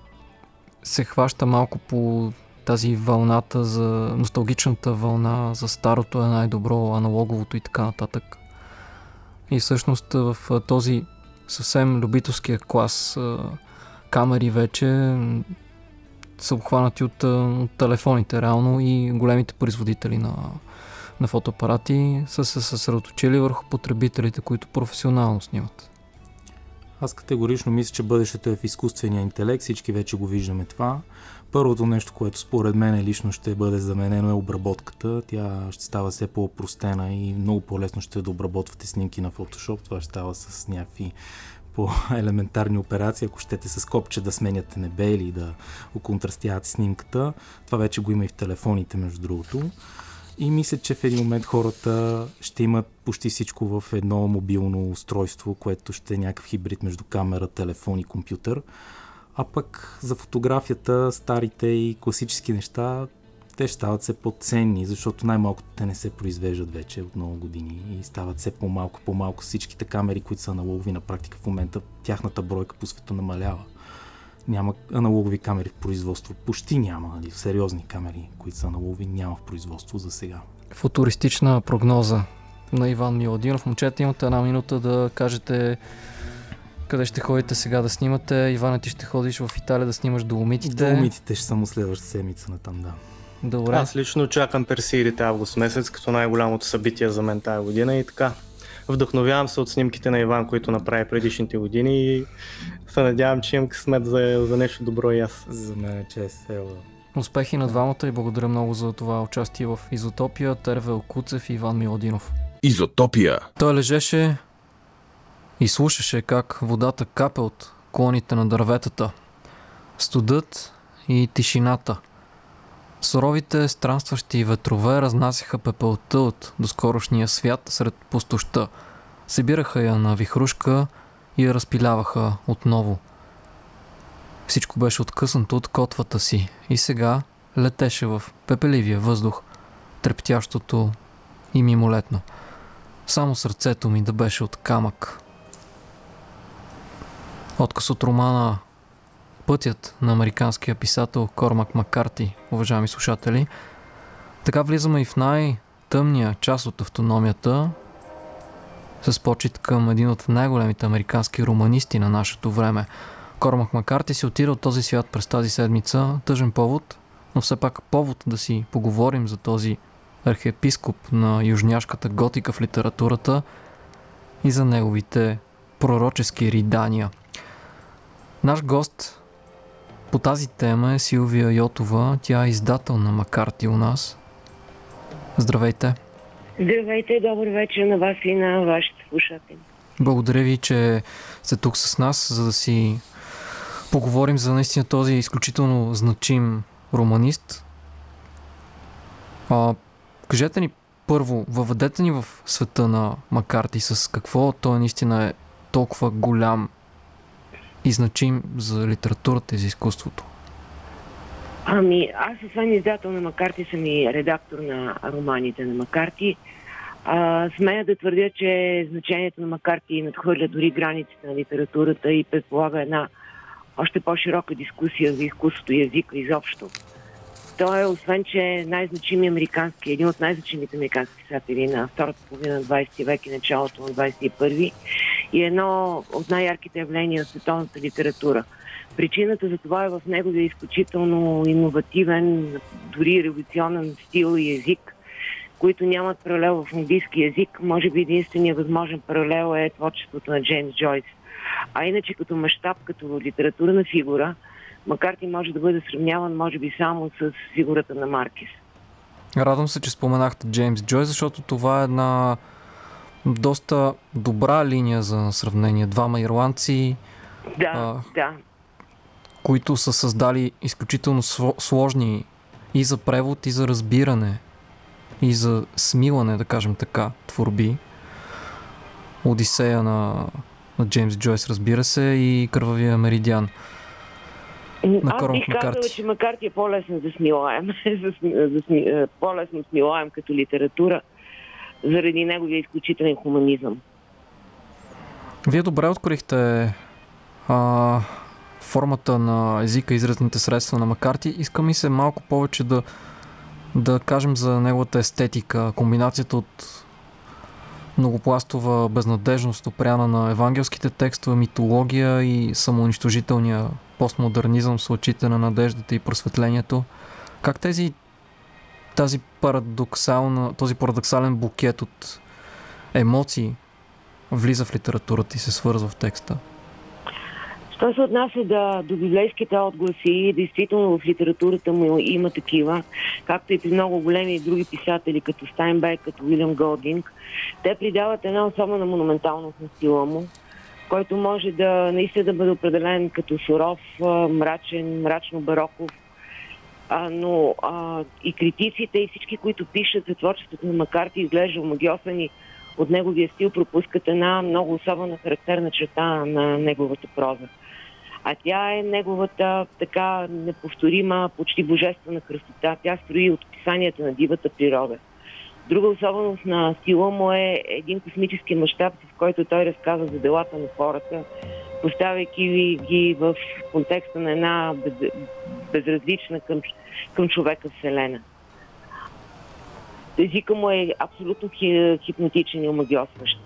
се хваща малко по тази вълната за носталгичната вълна, за старото е най-добро, аналоговото и така нататък. И всъщност в този съвсем любителския клас камери вече са обхванати от, от телефоните реално и големите производители на, на фотоапарати са се съсредоточили върху потребителите, които професионално снимат. Аз категорично мисля, че бъдещето е в изкуствения интелект, всички вече го виждаме това. Първото нещо, което според мен лично ще бъде заменено е обработката. Тя ще става все по-простена и много по-лесно ще да обработвате снимки на Photoshop. Това ще става с някакви по-елементарни операции, ако щете с копче да сменяте небе или да оконтрастявате снимката. Това вече го има и в телефоните, между другото. И мисля, че в един момент хората ще имат почти всичко в едно мобилно устройство, което ще е някакъв хибрид между камера, телефон и компютър. А пък за фотографията, старите и класически неща, те стават все по-ценни, защото най-малко те не се произвеждат вече от много години и стават все по-малко, по-малко всичките камери, които са аналогови на практика в момента, тяхната бройка по света намалява. Няма аналогови камери в производство. Почти няма, нали? Сериозни камери, които са аналогови, няма в производство за сега. Футуристична прогноза на Иван Миладинов. Момчета, имате една минута да кажете къде ще ходите сега да снимате? Ивана, ти ще ходиш в Италия да снимаш доломитите. Доломитите ще само следващата седмица на там, да. Добре. Аз лично чакам Персиирите август месец, като най-голямото събитие за мен тази година и така. Вдъхновявам се от снимките на Иван, които направи предишните години и се надявам, че имам късмет за, за нещо добро и аз. За мен е чест, Ева. Успехи на двамата и благодаря много за това участие в Изотопия, Тервел Куцев и Иван Миладинов. Изотопия. Той лежеше и слушаше как водата капе от клоните на дърветата. Студът и тишината. Суровите странстващи ветрове разнасяха пепелта от доскорошния свят сред пустоща. Събираха я на вихрушка и я разпиляваха отново. Всичко беше откъснато от котвата си и сега летеше в пепеливия въздух, трептящото и мимолетно. само сърцето ми да беше от камък. Отказ от романа Пътят на американския писател Кормак Маккарти, уважаеми слушатели. Така влизаме и в най-тъмния част от автономията, с почет към един от най-големите американски романисти на нашето време. Кормак Маккарти си отида от този свят през тази седмица. Тъжен повод, но все пак повод да си поговорим за този архиепископ на южняшката готика в литературата и за неговите пророчески ридания. Наш гост по тази тема е Силвия Йотова. Тя е издател на Макарти у нас. Здравейте! Здравейте, добър вечер на вас и на вашите слушатели. Благодаря ви, че сте тук с нас, за да си поговорим за наистина този изключително значим романист. А, кажете ни първо, въведете ни в света на Макарти с какво той наистина е толкова голям и значим за литературата и за изкуството? Ами, аз освен издател на Макарти съм и редактор на романите на Макарти. А, смея да твърдя, че значението на Макарти надхвърля дори границите на литературата и предполага една още по-широка дискусия за изкуството и езика изобщо. Той е, освен, че е най-значими американски, един от най-значимите американски писатели на втората половина на 20 век и началото на 21 и едно от най-ярките явления в световната литература. Причината за това е в неговия изключително иновативен, дори революционен стил и език, които нямат паралел в английски язик. Може би единственият възможен паралел е творчеството на Джеймс Джойс. А иначе като мащаб, като литературна фигура, макар и може да бъде сравняван, може би, само с фигурата на Маркис. Радвам се, че споменахте Джеймс Джойс, защото това е една доста добра линия за сравнение. Двама ирландци, да, а, да. които са създали изключително сложни и за превод, и за разбиране, и за смилане, да кажем така, творби. Одисея на, на Джеймс Джойс, разбира се, и Кървавия меридиан. На Аз бих казала, че Макарти е по-лесно да смилаем, *laughs* по-лесно смилаем като литература, заради неговия изключителен хуманизъм. Вие добре открихте а, формата на езика, изразните средства на Макарти. Иска ми се малко повече да, да кажем за неговата естетика, комбинацията от многопластова безнадежност, опряна на евангелските текстове, митология и самоунищожителния постмодернизъм с очите на надеждата и просветлението. Как тези тази парадоксална, този парадоксален букет от емоции влиза в литературата и се свързва в текста? Що се отнася да, до библейските отгласи, действително в литературата му има такива, както и при много големи други писатели, като Стайнбек, като Уилям Голдинг. Те придават една особена монументалност на стила му, който може да наистина да бъде определен като суров, мрачен, мрачно бароков, а, но а, и критиците и всички, които пишат за творчеството на Макарти, изглежда омагиосани от неговия стил, пропускат една много особена характерна черта на неговата проза. А тя е неговата така неповторима, почти божествена красота. Тя строи от описанията на дивата природа. Друга особеност на стила му е един космически мащаб, в който той разказва за делата на хората, поставяйки ги в контекста на една без, безразлична към, към човека вселена. Езика му е абсолютно хипнотичен и омагиосващ.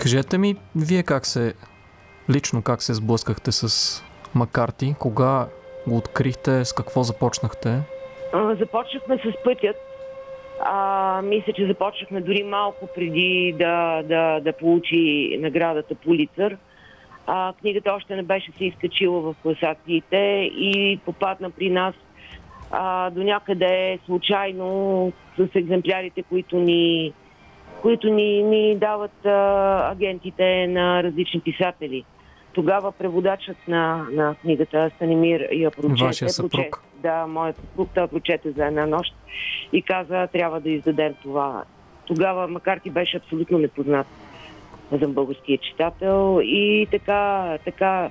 Кажете ми, вие как се, лично как се сблъскахте с Макарти? Кога го открихте? С какво започнахте? Започнахме с пътят. А, мисля, че започнахме дори малко преди да, да, да получи наградата Пулицър. А, книгата още не беше се изкачила в класациите и попадна при нас а, до някъде случайно с екземплярите, които ни, които ни, ни дават а, агентите на различни писатели. Тогава преводачът на, на книгата Станимир я прочете. Вашия съпруг. Прочете, да, моят съпруг, той прочете за една нощ и каза, трябва да издадем това. Тогава, макар ти беше абсолютно непознат за българския читател и така, така,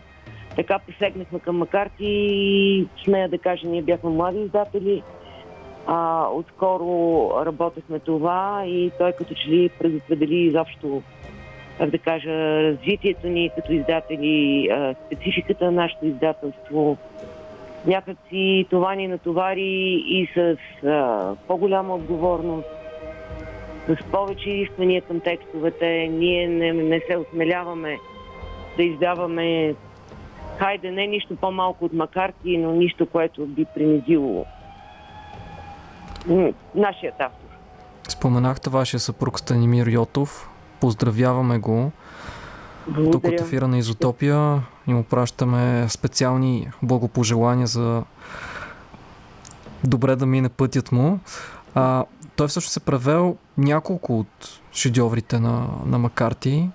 така посегнахме към Макарти и смея да кажа, ние бяхме млади издатели. А, отскоро работехме това и той като че ли предопредели изобщо как да кажа, развитието ни като издатели, спецификата на нашето издателство. Някакси това ни натовари и с а, по-голяма отговорност, с повече изисквания към текстовете. Ние не, не се осмеляваме да издаваме, хайде, не нищо по-малко от макарки, но нищо, което би принизило нашият автор. Споменахте вашия съпруг Станимир Йотов. Поздравяваме го. Благодаря. Тук от ефира на Изотопия и му пращаме специални благопожелания за добре да мине пътят му. А, той всъщност се превел няколко от шедьоврите на, на Макарти.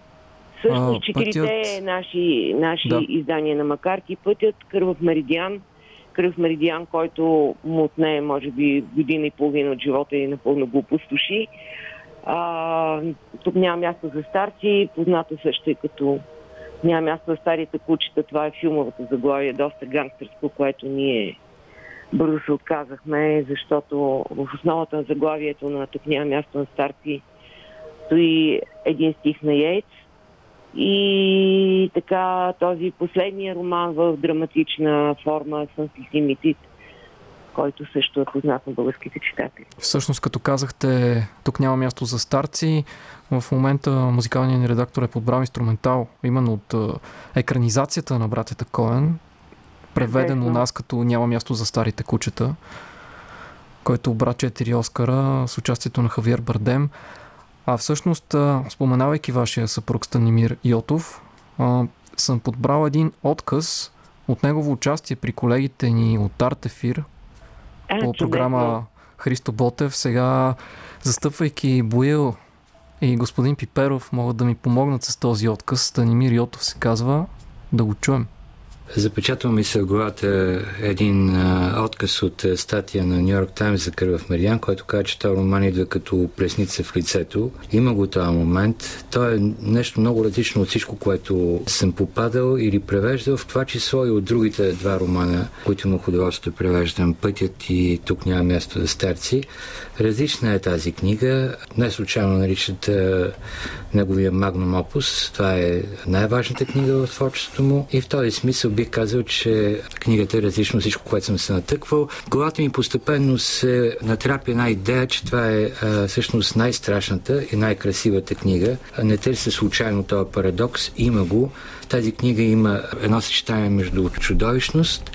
Също четирите пътят... наши, наши да. издания на Макарти. Пътят Кървав Меридиан. Кръв Меридиан, който му отне, може би, година и половина от живота и напълно го опустоши. А, тук няма място за старци, позната също и като няма място за старите кучета. Това е филмовата заглавие, доста гангстерско, което ние бързо се отказахме, защото в основата на заглавието на тук няма място на старци стои един стих на Йейтс. И така този последния роман в драматична форма Сън Лимитит – който също е познат на българските читатели. Всъщност, като казахте, тук няма място за старци, в момента музикалният ни редактор е подбрал инструментал именно от екранизацията на братята Коен, преведен у нас като няма място за старите кучета, който обра 4 Оскара с участието на Хавиер Бардем. А всъщност, споменавайки вашия съпруг Станимир Йотов, съм подбрал един отказ от негово участие при колегите ни от Артефир, а, по програма Христо Ботев. Сега, застъпвайки Боил и господин Пиперов, могат да ми помогнат с този отказ. Станимир Йотов се казва. Да го чуем. Запечатва ми се в главата един а, отказ от статия на Нью Йорк Таймс за Кървав Мериан, който казва, че този роман идва като плесница в лицето. Има го този момент. То е нещо много различно от всичко, което съм попадал или превеждал, в това число и от другите два романа, които удоволствие да превеждам. Пътят и тук няма място за старци. Различна е тази книга. Не случайно наричат неговия магнум опус. Това е най-важната книга в творчеството му. И в този смисъл бих казал, че книгата е различно всичко, което съм се натъквал. Главата ми постепенно се натрапи една идея, че това е а, всъщност най-страшната и най-красивата книга. Не търся случайно този парадокс. Има го. Тази книга има едно съчетание между чудовищност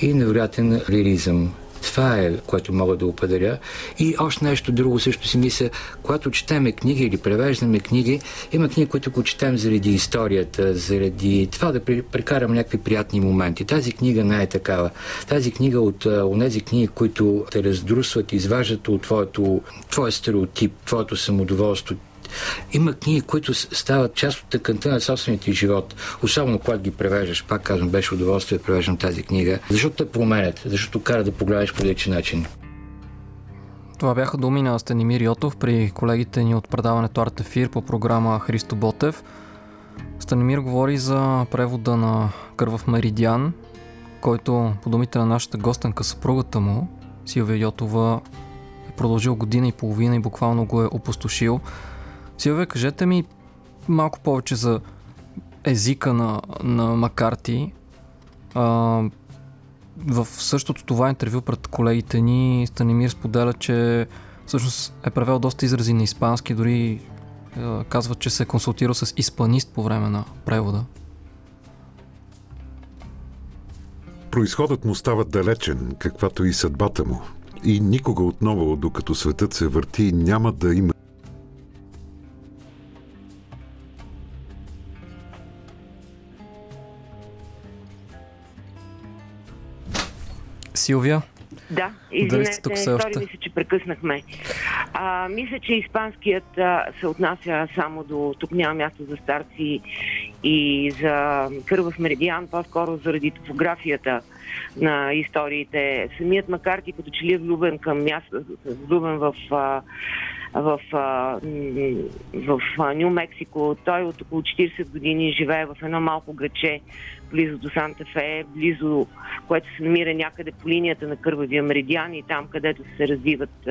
и невероятен лиризъм. Това е, което мога да определя. И още нещо друго също си мисля, когато четеме книги или превеждаме книги, има книги, които го четем заради историята, заради това да прекарам някакви приятни моменти. Тази книга не е такава. Тази книга от онези книги, които те раздрусват, изваждат от твоето, твоя стереотип, твоето самодоволство, има книги, които стават част от тъканта на собствения ти живот. Особено когато ги превеждаш. Пак казвам, беше удоволствие да превеждам тази книга. Защото те променят, защото кара да погледнеш по различен начин. Това бяха думи на Станимир Йотов при колегите ни от предаването Артефир по програма Христо Ботев. Станимир говори за превода на Кървав Меридиан, който по думите на нашата гостенка съпругата му, Силвия Йотова, е продължил година и половина и буквално го е опустошил. Силвия, кажете ми малко повече за езика на, на Макарти. А, в същото това интервю пред колегите ни Станимир споделя, че всъщност е превел доста изрази на испански, дори а, казва, че се е консултирал с испанист по време на превода. Произходът му става далечен, каквато и съдбата му. И никога отново, докато светът се върти, няма да има Силвия? Да, извинете, тук стори ми се, че прекъснахме. А, мисля, че испанският а, се отнася само до тук няма място за старци и за кървав меридиан, по-скоро заради топографията на историите. Самият Макарти като че ли е влюбен към място, влюбен в а, в, в, в Нью Мексико. Той от около 40 години живее в едно малко граче близо до Санта Фе, близо, което се намира някъде по линията на Кървавия меридиан и там, където се развиват,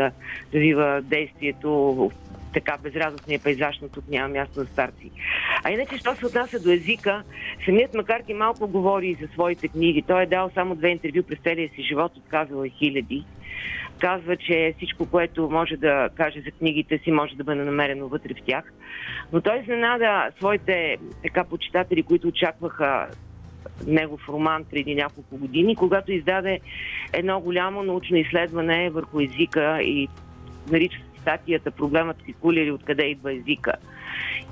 развива действието така безрадостния пейзаж, но тук няма място за старци. А иначе, що се отнася до езика, самият Макарти малко говори и за своите книги. Той е дал само две интервю през целия си живот, отказал е хиляди. Казва, че всичко, което може да каже за книгите си, може да бъде намерено вътре в тях. Но той изненада своите така почитатели, които очакваха негов роман преди няколко години, когато издаде едно голямо научно изследване върху езика и нарича статията Проблемът с кулери, откъде идва езика.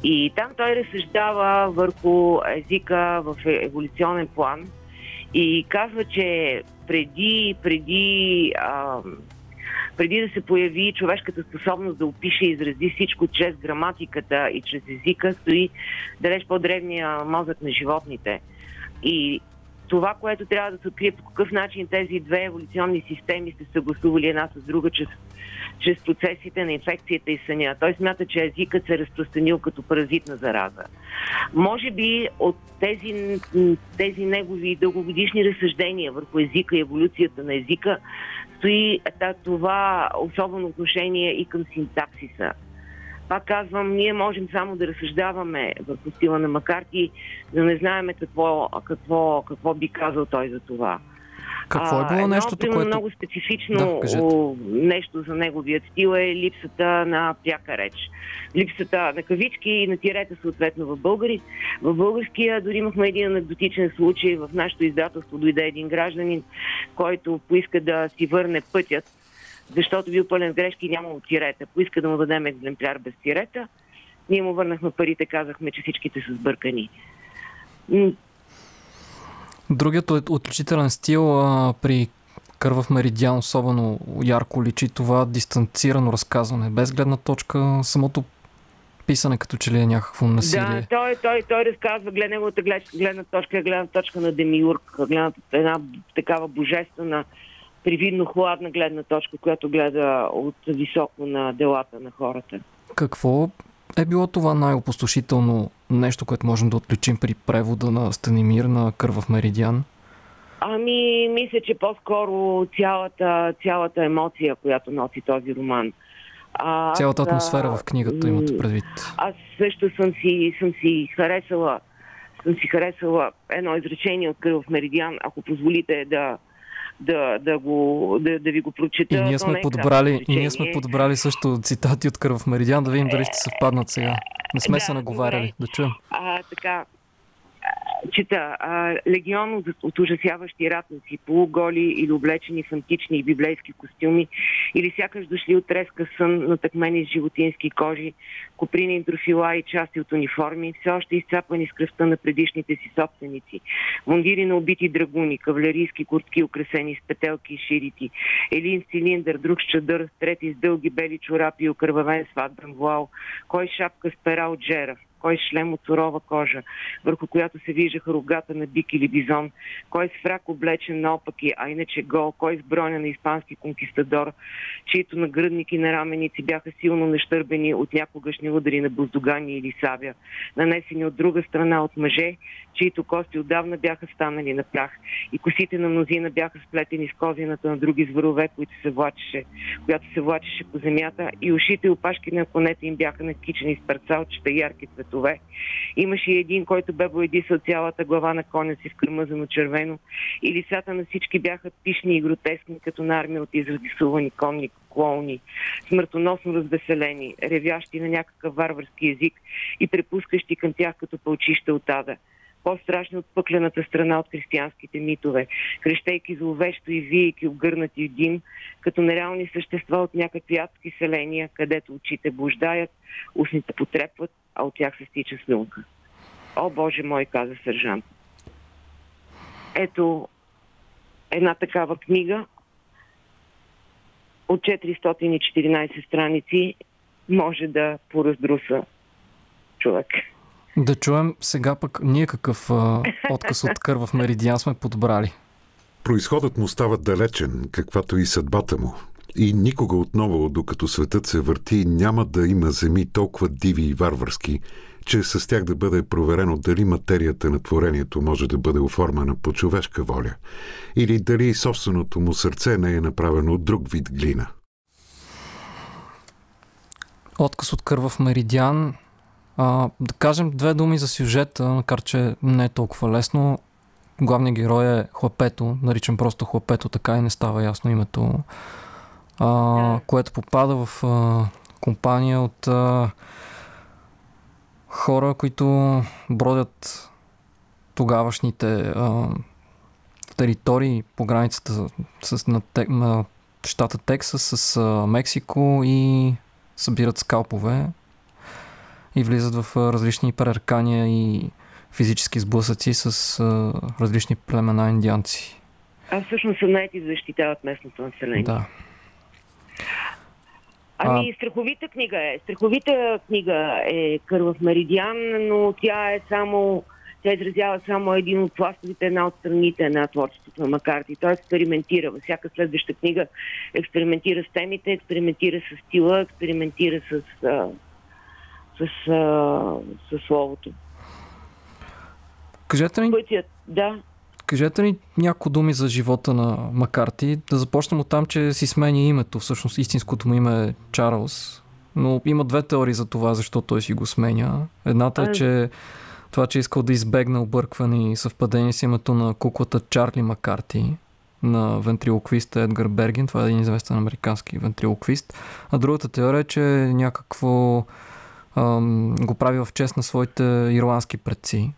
И там той разсъждава върху езика в еволюционен план и казва, че преди, преди, а, преди да се появи човешката способност да опише и изрази всичко чрез граматиката и чрез езика, стои далеч по-древния мозък на животните. И това, което трябва да се открие по какъв начин тези две еволюционни системи се съгласували една с друга чрез, чрез процесите на инфекцията и съня. Той смята, че езикът се е разпространил като паразитна зараза. Може би от тези, тези негови дългогодишни разсъждения върху езика и еволюцията на езика стои това особено отношение и към синтаксиса пак казвам, ние можем само да разсъждаваме върху стила на Макарти, да не знаем какво, какво, какво би казал той за това. Какво е било нещото, а, което... много специфично да, нещо за неговият стил е липсата на пряка реч. Липсата на кавички и на тирета съответно в българи. В българския дори имахме един анекдотичен случай. В нашето издателство дойде един гражданин, който поиска да си върне пътят защото бил пълен грешки и нямало тирета. Поиска да му дадем екземпляр без тирета. Ние му върнахме парите, казахме, че всичките са сбъркани. Другият отличителен стил а, при Кървав меридиан особено ярко личи това дистанцирано разказване, без гледна точка, самото писане като че ли е някакво насилие. Да, той, той, той разказва глед, неговата гледна точка, гледна точка на Демиург, гледна, една такава божествена привидно хладна гледна точка, която гледа от високо на делата на хората. Какво е било това най-опустошително нещо, което можем да отличим при превода на Станимир на Кървав Меридиан? Ами, мисля, че по-скоро цялата, цялата емоция, която носи този роман. А, Цялата атмосфера в книгата имате предвид. Аз също съм си, съм си харесала съм си харесала едно изречение от Кървав Меридиан, ако позволите да, да, да, го, да, да ви го прочета. И ние сме, е подбрали, и ние сме подбрали също цитати от Кръв Меридиан, да видим дали ще съвпаднат сега. Не сме да, се наговаряли, да чуем. А, така, чета, а, легион от ужасяващи ратници, полуголи или облечени в антични и библейски костюми, или сякаш дошли от треска сън, натъкмени с животински кожи, коприни, трофила и части от униформи, все още изцапани с кръвта на предишните си собственици. Мундири на убити драгуни, кавалерийски куртки, украсени с петелки и ширити, един цилиндър, друг с чадър, трети с дълги бели чорапи и окървавен сватбен вуал, кой шапка с пера от жера, кой шлем от сурова кожа, върху която се виждаха рогата на бик или бизон, кой с фрак облечен наопаки, а иначе гол, кой с броня на испански конкистадор, чието нагръдники на раменици бяха силно нещърбени от някогашни удари на буздогани или сабя, нанесени от друга страна от мъже, чието кости отдавна бяха станали на прах и косите на мнозина бяха сплетени с козината на други зверове, които се влачеше, която се влачеше по земята и ушите и опашки на конете им бяха накичени с парцалчета ярки цветове. Имаше и един, който бе боядисал цялата глава на коня си в кръмъзано червено и лицата на всички бяха пишни и гротескни, като на армия от изразисувани конни клоуни, смъртоносно развеселени, ревящи на някакъв варварски език и препускащи към тях като пълчища от ада по-страшни от пъклената страна от християнските митове, крещейки зловещо и виейки обгърнати в дим, като нереални същества от някакви адски селения, където очите блуждаят, устните потрепват, а от тях се стича слюнка. О, Боже мой, каза сержант. Ето една такава книга от 414 страници може да пораздруса човек. Да чуем сега пък ние какъв а, отказ от кърва в Меридиан сме подбрали. Произходът му става далечен, каквато и съдбата му. И никога отново, докато светът се върти, няма да има земи толкова диви и варварски, че с тях да бъде проверено дали материята на творението може да бъде оформена по човешка воля, или дали собственото му сърце не е направено от друг вид глина. Отказ от кървав меридиан. А, да кажем две думи за сюжета, макар че не е толкова лесно. Главният герой е Хлапето, наричам просто Хлапето, така и не става ясно името, а, което попада в а, компания от а, хора, които бродят тогавашните а, територии по границата с, на, на щата Тексас с а, Мексико и събират скалпове и влизат в различни преркания и физически сблъсъци с а, различни племена индианци. А всъщност са наети да защитават местното население. Да. Ами, а... страховита книга е. Страховита книга е Кървав Меридиан, но тя е само тя изразява само един от пластовите, една от страните на творчеството на Макарти. Той експериментира. Във всяка следваща книга експериментира с темите, експериментира с стила, експериментира с, а, с, а, с словото. Кажете ми... Пътят, да. Кажете ни няколко думи за живота на Макарти. Да започнем от там, че си смени името. Всъщност истинското му име е Чарлз. Но има две теории за това, защо той си го сменя. Едната е, че това, че е искал да избегне объркване и съвпадение с името на куклата Чарли Макарти на вентрилоквиста Едгар Берген. Това е един известен американски вентрилоквист. А другата теория е, че някакво го прави в чест на своите ирландски предци.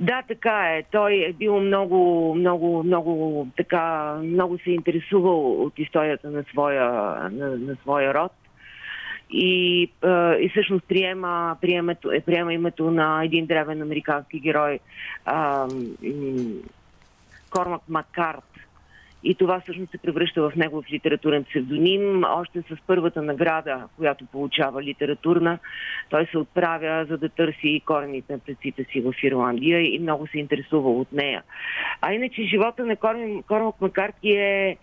Да, така е. Той е бил много, много, много, така, много се интересувал от историята на своя, на, на своя род. И, и всъщност приема, приема, приема името на един древен американски герой Кормак Маккарт, и това всъщност се превръща в негов литературен псевдоним. Още с първата награда, която получава литературна, той се отправя за да търси корените на предците си в Ирландия и много се интересува от нея. А иначе живота на Кормак Макарти е,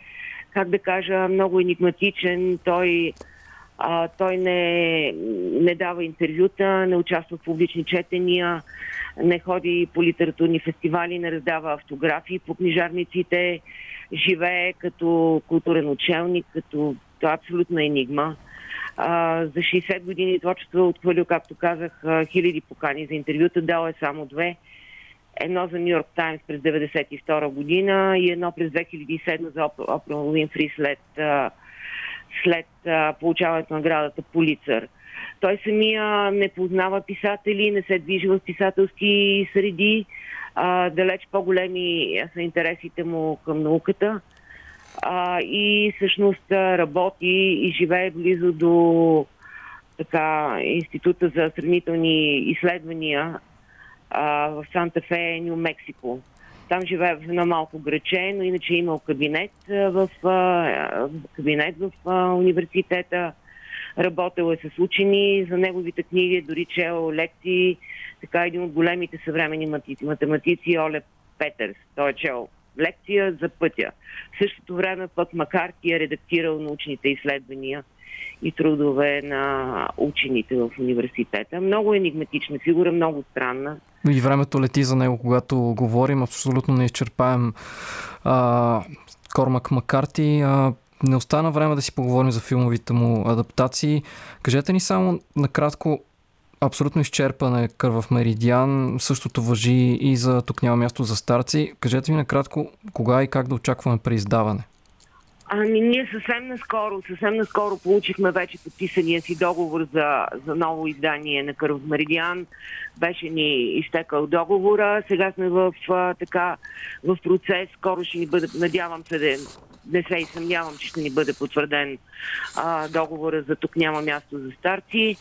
как да кажа, много енигматичен. Той а, той не, не дава интервюта, не участва в публични четения, не ходи по литературни фестивали, не раздава автографии по книжарниците живее като културен учелник, като това е абсолютна енигма. А, за 60 години творчество е отхвърлил, както казах, хиляди покани за интервюта, дал е само две. Едно за Нью Йорк Таймс през 1992 година и едно през 2007 за Опра Уинфри след, след получаването на наградата Полицър. Той самия не познава писатели, не се движи в писателски среди а, далеч по-големи са интересите му към науката а, и всъщност работи и живее близо до така, Института за сравнителни изследвания а, в Санта Фе, Нью Мексико. Там живее в едно малко граче, но иначе е имал кабинет в, а, кабинет в а, университета. Работил е с учени за неговите книги, дори чел лекции така един от големите съвремени математици Оле Петърс. Той е чел лекция за пътя. В същото време пък Макарти е редактирал научните изследвания и трудове на учените в университета. Много енигматична фигура, много странна. И времето лети за него, когато говорим. Абсолютно не изчерпаем а, Кормак Макарти. А, не остана време да си поговорим за филмовите му адаптации. Кажете ни само накратко абсолютно изчерпан е Кървав Меридиан. Същото въжи и за Тук няма място за старци. Кажете ми накратко, кога и как да очакваме при издаване? Ами ние съвсем наскоро, съвсем наскоро получихме вече подписания си договор за, за ново издание на Кърв Меридиан. Беше ни изтекал договора. Сега сме в а, така в процес. Скоро ще ни бъде, надявам се да не се и съмнявам, че ще ни бъде потвърден а, договора за тук няма място за старци.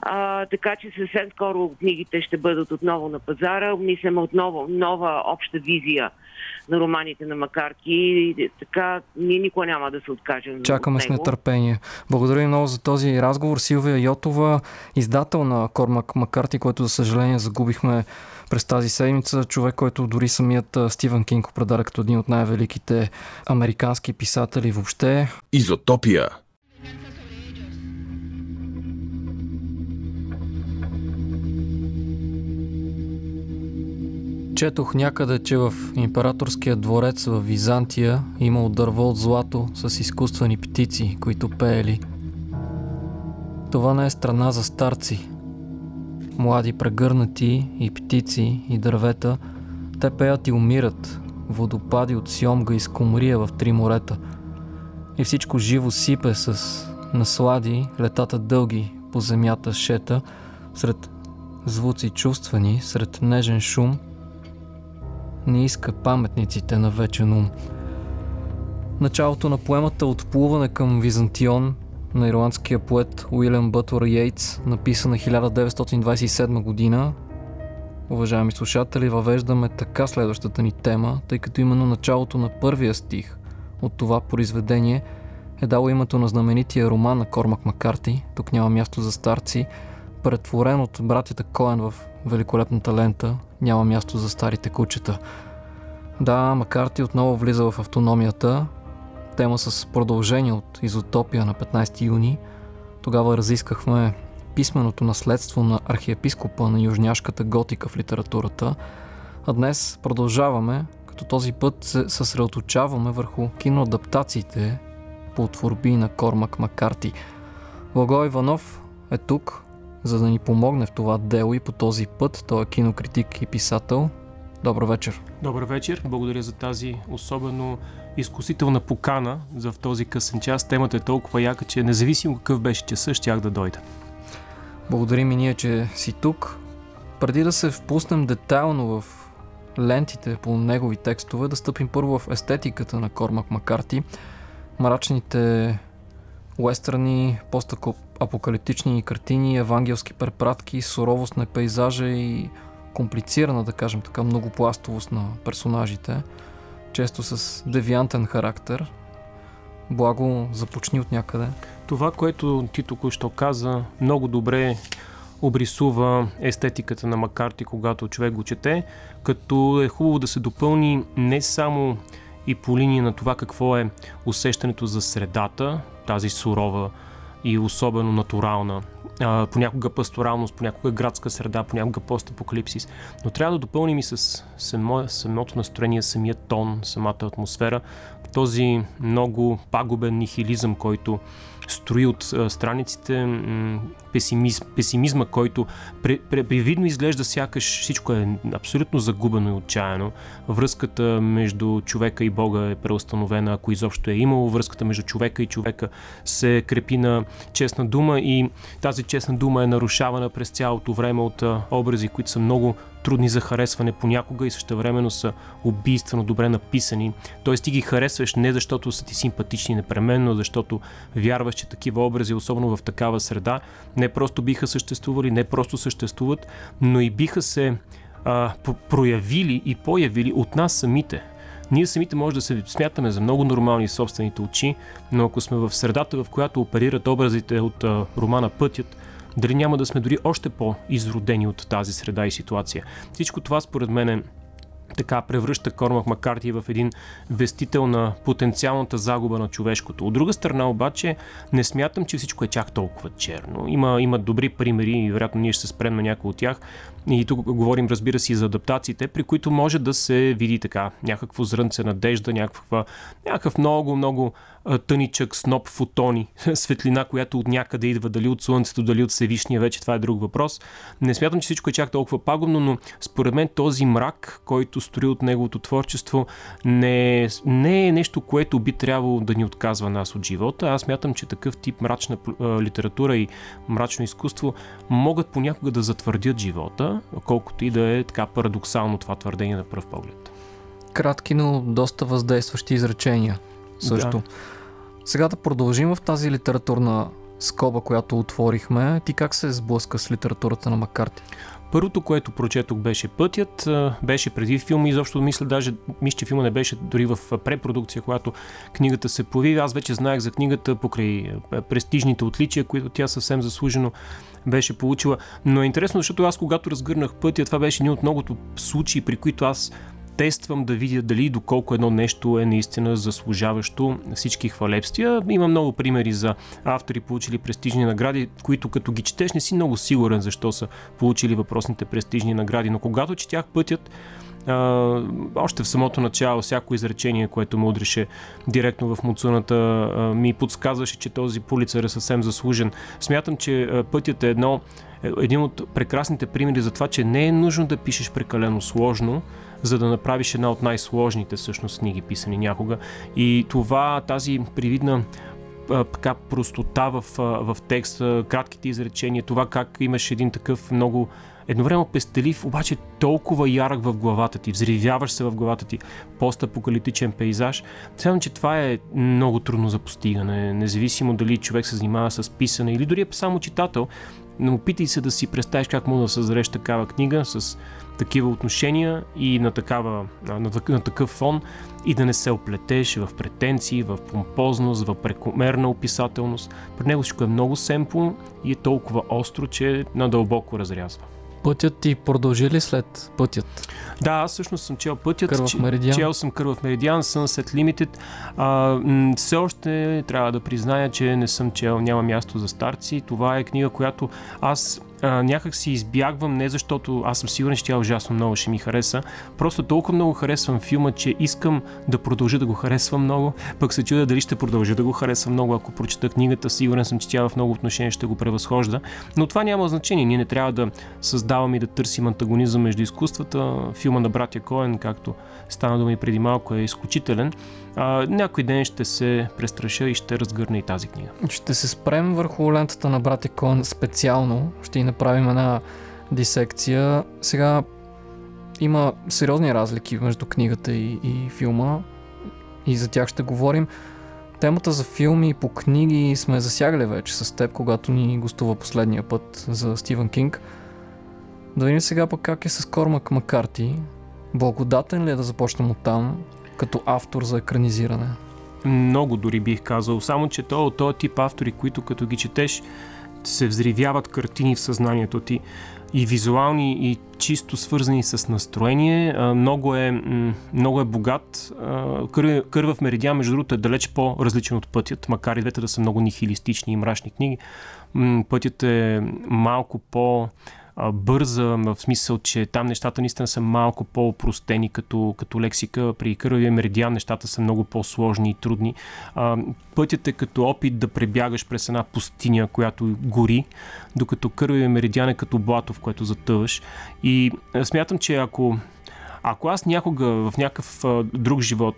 А, така че съвсем скоро книгите ще бъдат отново на пазара. Мислям отново нова обща визия на романите на Макарки. Така, ние никога няма да се откажем. Чакаме с нетърпение. Благодаря много за този разговор. Силвия Йотова, издател на Кормак Макарти, който за съжаление загубихме през тази седмица. Човек, който дори самият Стивън Кинг определя като един от най-великите американски писатели въобще. Изотопия. Четох някъде, че в императорския дворец в Византия имал дърво от злато с изкуствени птици, които пеели. Това не е страна за старци. Млади прегърнати и птици и дървета, те пеят и умират. Водопади от сьомга и скумрия в три морета. И всичко живо сипе с наслади, летата дълги по земята шета, сред звуци чувствани, сред нежен шум – не иска паметниците на вечен ум. Началото на поемата Отплуване към Византион на ирландския поет Уилям Бътвър Йейтс, написана 1927 година. Уважаеми слушатели, въвеждаме така следващата ни тема, тъй като именно началото на първия стих от това произведение е дало името на знаменития роман на Кормак Макарти, тук няма място за старци, претворен от братята Коен в великолепната лента няма място за старите кучета. Да, макар ти отново влиза в автономията, тема с продължение от изотопия на 15 юни, тогава разискахме писменото наследство на архиепископа на южняшката готика в литературата, а днес продължаваме, като този път се съсредоточаваме върху киноадаптациите по творби на Кормак Макарти. Благо Иванов е тук, за да ни помогне в това дело и по този път. Той е кинокритик и писател. Добър вечер. Добър вечер. Благодаря за тази особено изкусителна покана за в този късен час. Темата е толкова яка, че независимо какъв беше часа, щях да дойда. Благодарим и ние, че си тук. Преди да се впуснем детайлно в лентите по негови текстове, да стъпим първо в естетиката на Кормак Макарти. Мрачните уестерни, постапокалиптични картини, евангелски препратки, суровост на пейзажа и комплицирана, да кажем така, многопластовост на персонажите, често с девиантен характер. Благо, започни от някъде. Това, което ти току-що каза, много добре обрисува естетиката на Макарти, когато човек го чете, като е хубаво да се допълни не само и по линия на това какво е усещането за средата, тази сурова и особено натурална. А, понякога пасторалност, понякога градска среда, понякога постапокалипсис. Но трябва да допълним и с само, самото настроение, самия тон, самата атмосфера, този много пагубен нихилизъм, който строи от страниците, м- песимиз, песимизма, който привидно изглежда сякаш всичко е абсолютно загубено и отчаяно. Връзката между човека и Бога е преустановена, ако изобщо е имало. Връзката между човека и човека се крепи на честна дума и тази честна дума е нарушавана през цялото време от образи, които са много трудни за харесване понякога и същевременно са убийствено добре написани. Тоест ти ги харесваш не защото са ти симпатични непременно, защото вярваш, че такива образи, особено в такава среда, не просто биха съществували, не просто съществуват, но и биха се а, проявили и появили от нас самите. Ние самите може да се смятаме за много нормални собствените очи, но ако сме в средата, в която оперират образите от а, романа Пътят, дали няма да сме дори още по-изродени от тази среда и ситуация. Всичко това според мен е така превръща Кормак Макарти в един вестител на потенциалната загуба на човешкото. От друга страна обаче не смятам, че всичко е чак толкова черно. Има, има добри примери и вероятно ние ще се спрем на някои от тях. И тук говорим, разбира се, и за адаптациите, при които може да се види така някакво зрънце надежда, някаква, някакъв много, много тъничък сноп фотони, *laughs* светлина, която от някъде идва, дали от Слънцето, дали от Всевишния, вече това е друг въпрос. Не смятам, че всичко е чак толкова пагубно, но според мен този мрак, който строи от неговото творчество, не, не е нещо, което би трябвало да ни отказва нас от живота. Аз смятам, че такъв тип мрачна литература и мрачно изкуство могат понякога да затвърдят живота, колкото и да е така парадоксално това твърдение на пръв поглед. Кратки, но доста въздействащи изречения също. Да. Сега да продължим в тази литературна скоба, която отворихме. Ти как се сблъска с литературата на Макарти? Първото, което прочетох беше Пътят, беше преди филма, изобщо мисля даже, мисля, че филма не беше дори в препродукция, когато книгата се появи. Аз вече знаех за книгата покрай престижните отличия, които тя съвсем заслужено беше получила. Но е интересно, защото аз когато разгърнах пътя, това беше един от многото случаи, при които аз тествам да видя дали доколко едно нещо е наистина заслужаващо всички хвалебствия. Има много примери за автори, получили престижни награди, които като ги четеш не си много сигурен защо са получили въпросните престижни награди, но когато четях пътят, а, още в самото начало, всяко изречение, което ме удреше директно в муцуната, а, ми подсказваше, че този полицар е съвсем заслужен. Смятам, че а, пътят е едно, един от прекрасните примери за това, че не е нужно да пишеш прекалено сложно, за да направиш една от най-сложните всъщност книги, писани някога. И това, тази привидна така простота в, в текста, кратките изречения, това как имаш един такъв много едновременно пестелив, обаче толкова ярък в главата ти, взривяваш се в главата ти, постапокалиптичен пейзаж. Смятам, че това е много трудно за постигане, независимо дали човек се занимава с писане или дори е само читател, но опитай се да си представиш как мога да създадеш такава книга с такива отношения и на, такава, на, на, на такъв фон и да не се оплетеш в претенции, в помпозност, в прекомерна описателност. При него всичко е много семпло и е толкова остро, че надълбоко разрязва. Пътят ти продължи ли след пътят? Да, аз всъщност съм чел пътят. Кървав Меридиан. Чел съм Кървав Меридиан, Sunset Limited. А, все още трябва да призная, че не съм чел Няма място за старци. Това е книга, която аз а, някак си избягвам, не защото аз съм сигурен, че тя ужасно много ще ми хареса. Просто толкова много харесвам филма, че искам да продължа да го харесвам много. Пък се чудя дали ще продължа да го харесвам много, ако прочета книгата. Сигурен съм, че тя в много отношения ще го превъзхожда. Но това няма значение. Ние не трябва да създаваме и да търсим антагонизъм между изкуствата. Филма на братя Коен, както стана дума и преди малко, е изключителен. А, някой ден ще се престраша и ще разгърна и тази книга. Ще се спрем върху лентата на братя Коен специално. Ще направим една дисекция. Сега има сериозни разлики между книгата и, и филма и за тях ще говорим. Темата за филми по книги сме засягали вече с теб, когато ни гостува последния път за Стивен Кинг. Да видим сега пък как е с Кормак Макарти. Благодатен ли е да започнем от там, като автор за екранизиране? Много дори бих казал, само че то от този тип автори, които като ги четеш, се взривяват картини в съзнанието ти и визуални, и чисто свързани с настроение. Много е, много е богат. Кърва в Меридиан, между другото, е далеч по-различен от пътят, макар и двете да са много нихилистични и мрачни книги. Пътят е малко по- бърза, в смисъл, че там нещата наистина са малко по-простени като, като лексика. При Кървавия меридиан нещата са много по-сложни и трудни. Пътят е като опит да пребягаш през една пустиня, която гори, докато Кървавия меридиан е като блато, в което затъваш. И смятам, че ако ако аз някога в някакъв друг живот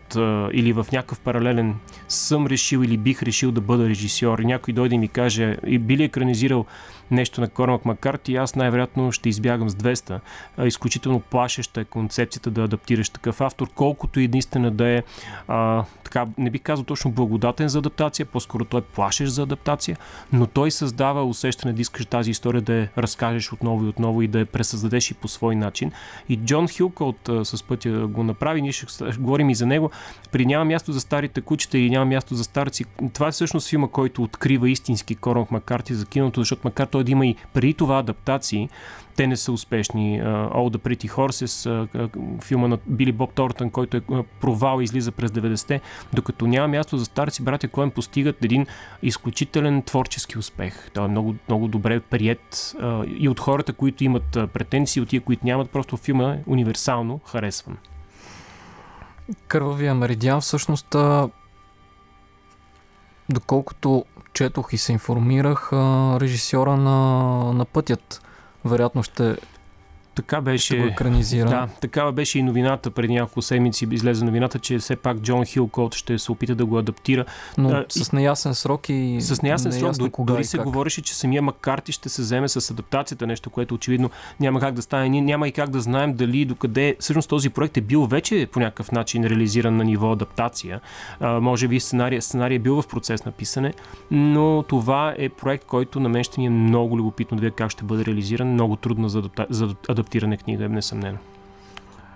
или в някакъв паралелен съм решил или бих решил да бъда режисьор и някой дойде и ми каже и би екранизирал нещо на Кормак Маккарти, аз най-вероятно ще избягам с 200. Изключително плашеща е концепцията да адаптираш такъв автор, колкото и наистина да е а, така, не би казал точно благодатен за адаптация, по-скоро той плашещ за адаптация, но той създава усещане да искаш тази история да я разкажеш отново и отново и да я пресъздадеш и по свой начин. И Джон Хилкълт с пътя го направи, ние ще говорим и за него. При няма място за старите кучета или няма място за старци. Това е всъщност филма, който открива истински Корнок Маккарти за киното, защото макар той да има и преди това адаптации, те не са успешни. All the Pretty Horses, филма на Били Боб Тортън, който е провал и излиза през 90-те, докато няма място за старци, братя Коен постигат един изключителен творчески успех. Той е много, много добре прият и от хората, които имат претенции, от тия, които нямат, просто филма е универсално харесван. Кървавия меридиан всъщност доколкото четох и се информирах, режисьора на, на пътят вероятно ще Така беше. Ще го екранизира. Да, такава беше и новината. Преди няколко седмици излезе новината, че все пак Джон Хилкот ще се опита да го адаптира. Но а, с неясен срок и. С неясен срок. До, кога дори се как. говореше, че самия Маккарти ще се вземе с адаптацията, нещо, което очевидно няма как да стане. Ние няма и как да знаем дали докъде. Всъщност този проект е бил вече по някакъв начин реализиран на ниво адаптация. А, може би сценария, сценария е бил в процес на писане, но това е проект, който на мен ще ни е много любопитно да видя как ще бъде реализиран. Много трудно за, адапта... за адаптиране книга, е несъмнено.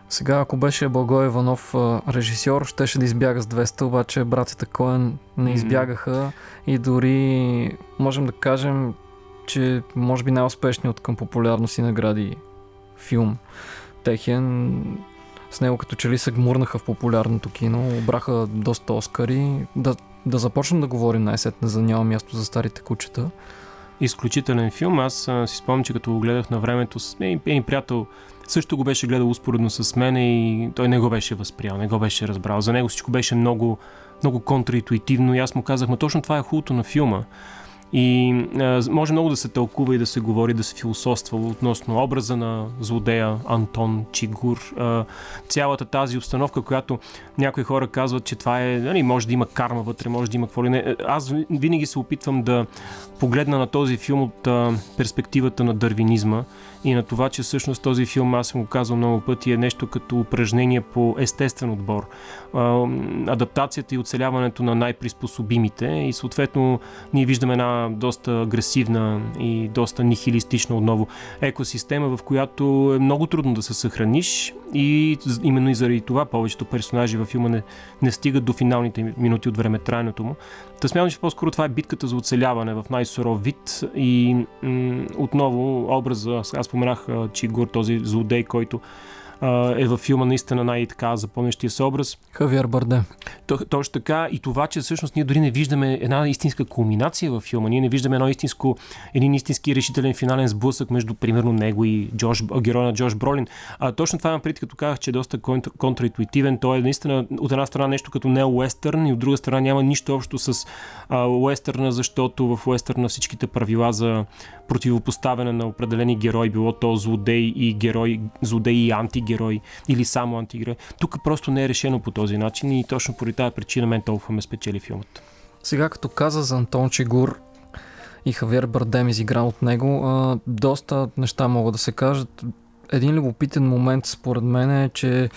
Сега, ако беше Благой Иванов режисьор, щеше да избяга с 200, обаче братята Коен не избягаха mm-hmm. и дори можем да кажем, че може би най-успешният към популярност и награди филм техен с него като че ли се гмурнаха в популярното кино, обраха доста Оскари. Да, да започнем да говорим най-сетне за няма място за старите кучета. Изключителен филм. Аз а, си спомням, че като го гледах на времето един, един приятел, също го беше гледал успоредно с мен и той не го беше възприял, не го беше разбрал. За него всичко беше много, много контраинтуитивно и аз му казах, ма точно това е хубавото на филма. И а, може много да се тълкува и да се говори, да се философства относно образа на злодея Антон Чигур. А, цялата тази обстановка, която някои хора казват, че това е, нали, може да има карма вътре, може да има какво ли не. Аз винаги се опитвам да погледна на този филм от а, перспективата на дървинизма и на това, че всъщност този филм, аз съм го казал много пъти, е нещо като упражнение по естествен отбор. Адаптацията и оцеляването на най-приспособимите и съответно ние виждаме една доста агресивна и доста нихилистична отново екосистема, в която е много трудно да се съхраниш и именно и заради това повечето персонажи във филма не, не стигат до финалните минути от време трайното му. Та смятам, че по-скоро това е битката за оцеляване в най-суров вид и м- отново образа, аз споменах Чигур, този злодей, който е във филма наистина най-така запомнящия се образ. Хавиер Барде. То, точно така и това, че всъщност ние дори не виждаме една истинска кулминация във филма. Ние не виждаме едно истинско, един истински решителен финален сблъсък между, примерно, него и Джош, героя на Джош Бролин. А, точно това имам пред, като казах, че е доста контр, контраинтуитивен. Той е наистина от една страна нещо като не уестърн и от друга страна няма нищо общо с а, уестърна, защото в уестърна всичките правила за противопоставяне на определени герои, било то злодей и герой, злодей и антигерой или само антигерой. Тук просто не е решено по този начин и точно поради тази причина мен толкова ме спечели филмът. Сега като каза за Антон Чигур и Хавер Бардем изигран от него, а, доста неща могат да се кажат. Един любопитен момент според мен е, че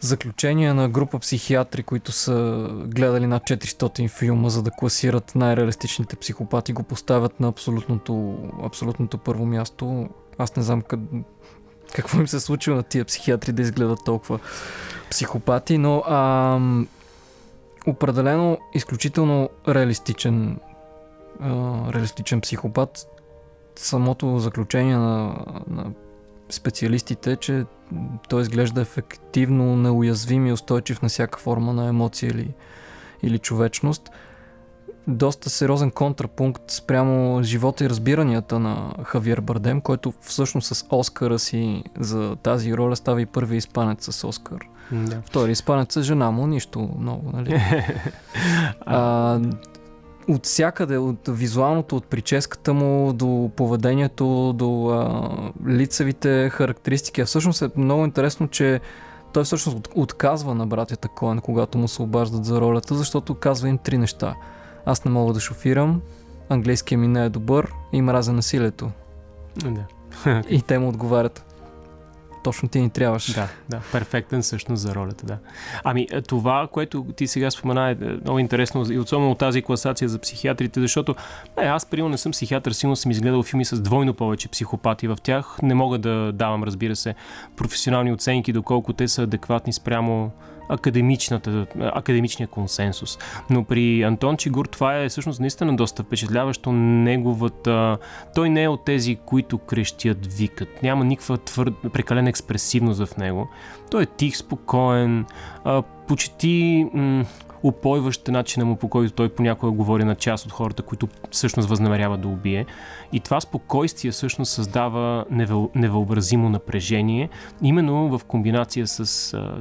заключения на група психиатри, които са гледали над 400 филма, за да класират най-реалистичните психопати, го поставят на абсолютното, абсолютното първо място. Аз не знам къд... какво им се случва на тия психиатри да изгледат толкова психопати, но ам, определено изключително реалистичен, а, реалистичен психопат. Самото заключение на, на специалистите, че той изглежда ефективно неуязвим и устойчив на всяка форма на емоция или, или човечност. Доста сериозен контрапункт спрямо живота и разбиранията на Хавиер Бардем, който всъщност с Оскара си за тази роля става и първи изпанец с Оскар. Да. Втори изпанец е жена му, нищо много, нали? *laughs* а, от всякъде, от визуалното, от прическата му до поведението, до а, лицевите характеристики. А всъщност е много интересно, че той всъщност отказва на братята Коен, когато му се обаждат за ролята, защото казва им три неща. Аз не мога да шофирам, английския ми не е добър и мразя насилието. Да. и те му отговарят точно ти ни трябваш. Да, да, перфектен всъщност за ролята, да. Ами е, това, което ти сега спомена е много интересно и особено от тази класация за психиатрите, защото не, аз примерно не съм психиатър, силно съм изгледал филми с двойно повече психопати в тях. Не мога да давам, разбира се, професионални оценки, доколко те са адекватни спрямо академичния консенсус. Но при Антон Чигур това е всъщност наистина доста впечатляващо. Неговата... Той не е от тези, които крещят, викат. Няма никаква твърд, прекалена експресивност в него. Той е тих, спокоен, почти м- опойващ начина му, по който той понякога говори на част от хората, които всъщност възнамерява да убие. И това спокойствие всъщност създава невъобразимо напрежение, именно в комбинация с а,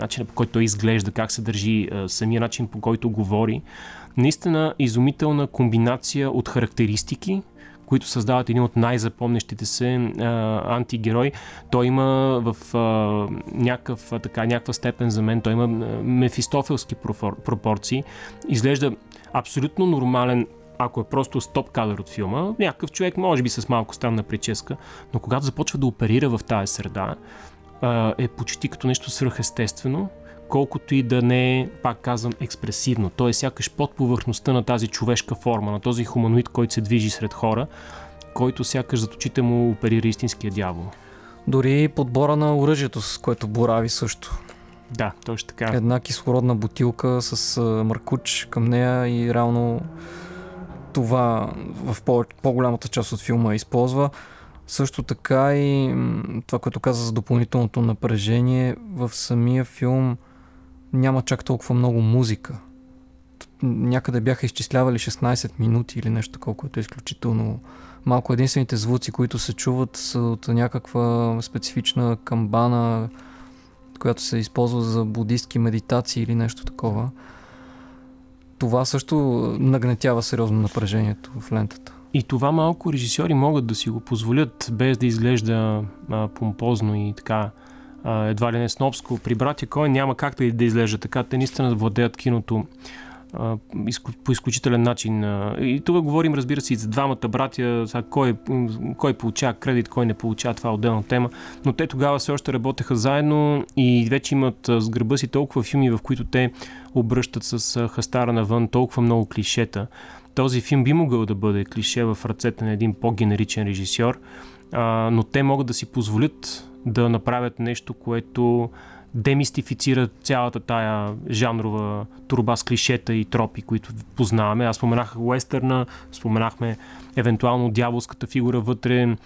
начина по който той изглежда, как се държи, а, самия начин по който говори. Наистина изумителна комбинация от характеристики, които създават един от най-запомнящите се а, антигерой. Той има в а, някакъв, а, така, някаква степен за мен, той има мефистофелски пропорции. Изглежда абсолютно нормален ако е просто стоп кадър от филма, някакъв човек, може би с малко странна прическа, но когато започва да оперира в тази среда, е почти като нещо свръхестествено, колкото и да не е, пак казвам, експресивно. Той е сякаш под повърхността на тази човешка форма, на този хуманоид, който се движи сред хора, който сякаш зад очите му оперира истинския дявол. Дори подбора на оръжието, с което борави също. Да, точно така. Една кислородна бутилка с маркуч към нея и реално това в по- по-голямата част от филма използва. Също така и това, което каза за допълнителното напрежение, в самия филм няма чак толкова много музика. Някъде бяха изчислявали 16 минути или нещо такова, което е изключително малко. Единствените звуци, които се чуват са от някаква специфична камбана, която се използва за будистки медитации или нещо такова. Това също нагнетява сериозно напрежението в лентата. И това малко режисьори могат да си го позволят, без да изглежда а, помпозно и така а, едва ли не снобско. При братя Кой няма как да, да изглежда така. Те наистина владеят киното по изключителен начин. И тук говорим, разбира се, и за двамата братя, сега, кой, кой получава кредит, кой не получава, това е отделна тема. Но те тогава все още работеха заедно и вече имат с гърба си толкова филми, в които те обръщат с хастара навън толкова много клишета този филм би могъл да бъде клише в ръцете на един по-генеричен режисьор, но те могат да си позволят да направят нещо, което демистифицира цялата тая жанрова турба с клишета и тропи, които познаваме. Аз споменах уестърна, споменахме евентуално дяволската фигура вътре.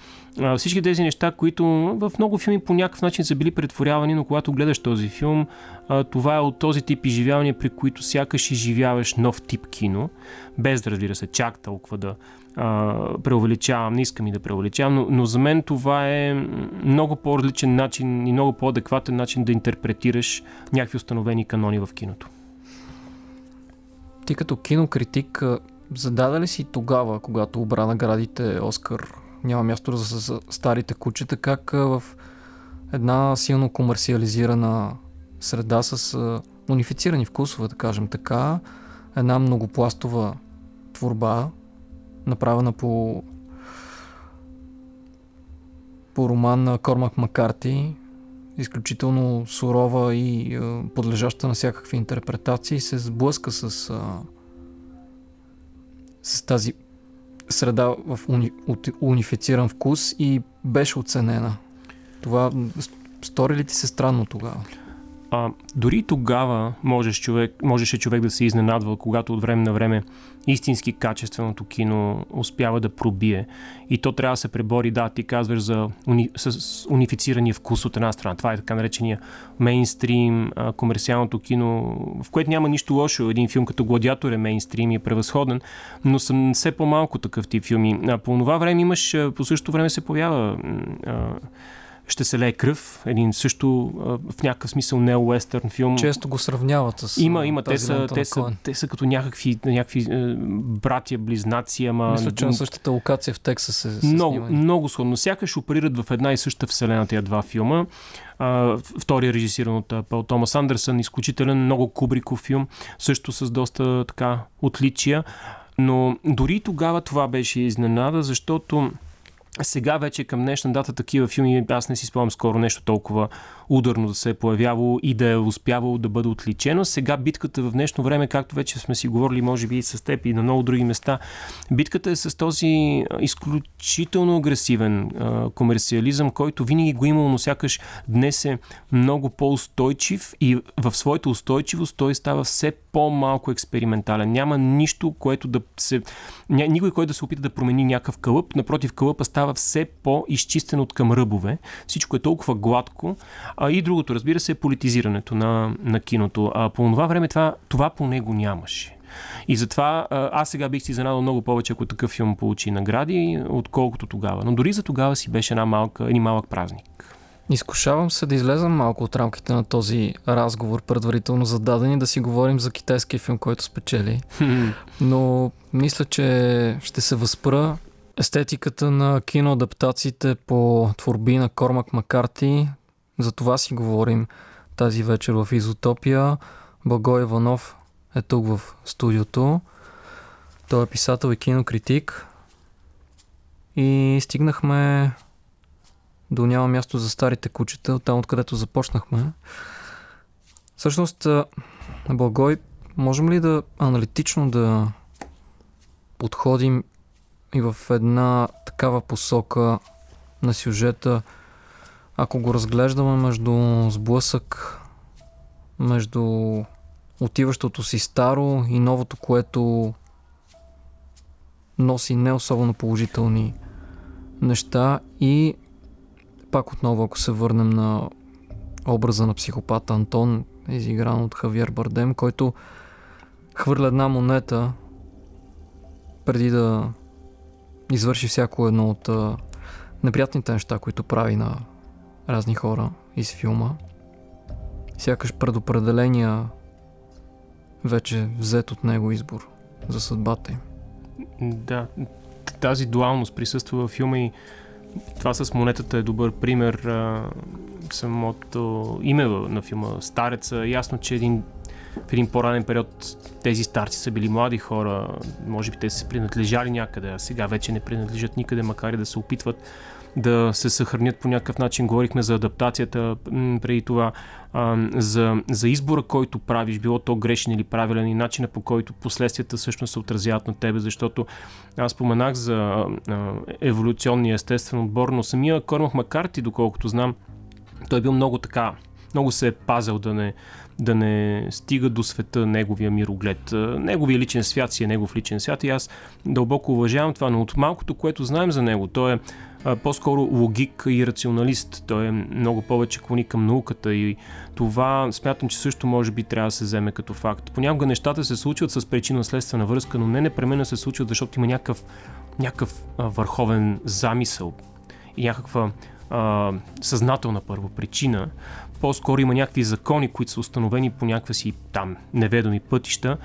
Всички тези неща, които в много филми по някакъв начин са били претворявани, но когато гледаш този филм, това е от този тип изживявания, при които сякаш изживяваш нов тип кино, без да разбира се чак толкова да преувеличавам, не искам и да преувеличавам, но, но за мен това е много по-различен начин и много по-адекватен начин да интерпретираш някакви установени канони в киното. Ти като кинокритик Зададе ли си тогава, когато обра наградите Оскар, няма място за старите кучета, как в една силно комерциализирана среда с унифицирани вкусове, да кажем така, една многопластова творба, направена по по роман на Кормак Макарти, изключително сурова и подлежаща на всякакви интерпретации, се сблъска с с тази среда в уни, унифициран вкус и беше оценена. Това стори ли ти се странно тогава? А, дори тогава можеш човек, можеше човек да се изненадва, когато от време на време истински качественото кино успява да пробие. И то трябва да се пребори, да, ти казваш за уни, с унифицирания вкус от една страна. Това е така наречения мейнстрим, а, комерциалното кино, в което няма нищо лошо. Един филм като Гладиатор е мейнстрим и е превъзходен, но съм все по-малко такъв тип филми. А, по това време имаш, по същото време се появява а, ще се лее кръв. Един също в някакъв смисъл не уестърн филм. Често го сравняват с. Има, има. Те са, те, са, те са като някакви, някакви е, братя, близнаци, ама. Мисля, че на същата локация в Тексас се. Много, снимани. много сходно. Сякаш оперират в една и съща вселена тези два филма. Втория режисиран от Пол Томас Андерсън, изключителен, много кубриков филм, също с доста така отличия. Но дори тогава това беше изненада, защото сега вече към днешна дата такива филми, аз не си спомням скоро нещо толкова ударно да се е появявало и да е успявало да бъде отличено. Сега битката в днешно време, както вече сме си говорили, може би и с теб и на много други места, битката е с този изключително агресивен а, комерциализъм, който винаги го имал, но сякаш днес е много по-устойчив и в своята устойчивост той става все по-малко експериментален. Няма нищо, което да се... Никой, който да се опита да промени някакъв кълъп. Напротив, кълъпа става все по-изчистен от към ръбове. Всичко е толкова гладко. А и другото, разбира се, е политизирането на, на киното. А по това време това, това по него нямаше. И затова аз сега бих си изненадал много повече, ако такъв филм получи награди, отколкото тогава. Но дори за тогава си беше една малка, един малък празник. Изкушавам се да излезам малко от рамките на този разговор, предварително зададени, да си говорим за китайския филм, който спечели. *laughs* Но мисля, че ще се възпра естетиката на киноадаптациите по творби на Кормак Макарти. За това си говорим тази вечер в Изотопия. Благой Иванов е тук в студиото. Той е писател и кинокритик. И стигнахме до няма място за старите кучета, там откъдето започнахме. Всъщност, Благой, можем ли да аналитично да подходим и в една такава посока на сюжета, ако го разглеждаме между сблъсък, между отиващото си старо и новото, което носи не особено положителни неща и пак отново, ако се върнем на образа на психопата Антон, изигран от Хавиер Бардем, който хвърля една монета преди да извърши всяко едно от неприятните неща, които прави на разни хора из филма. Сякаш предопределения вече взет от него избор за съдбата им. Да, тази дуалност присъства във филма и това с монетата е добър пример. Самото име на филма Стареца. Ясно, че един в един по-ранен период тези старци са били млади хора, може би те са принадлежали някъде, а сега вече не принадлежат никъде, макар и да се опитват да се съхранят по някакъв начин. Говорихме за адаптацията преди това, за, за избора, който правиш, било то грешен или правилен и начина по който последствията всъщност се отразяват на тебе, защото аз споменах за еволюционния естествен отбор, но самия Кормах Макарти, доколкото знам, той е бил много така, много се е пазил да не, да не стига до света неговия мироглед. Неговия личен свят си е негов личен свят и аз дълбоко уважавам това, но от малкото, което знаем за него, той е по-скоро логик и рационалист. Той е много повече клони към науката и това смятам, че също може би трябва да се вземе като факт. Понякога нещата се случват с причинно-следствена връзка, но не непременно се случват, защото има някакъв, някакъв върховен замисъл и някаква а, съзнателна първо причина, по-скоро има някакви закони, които са установени по някакви си там неведоми пътища.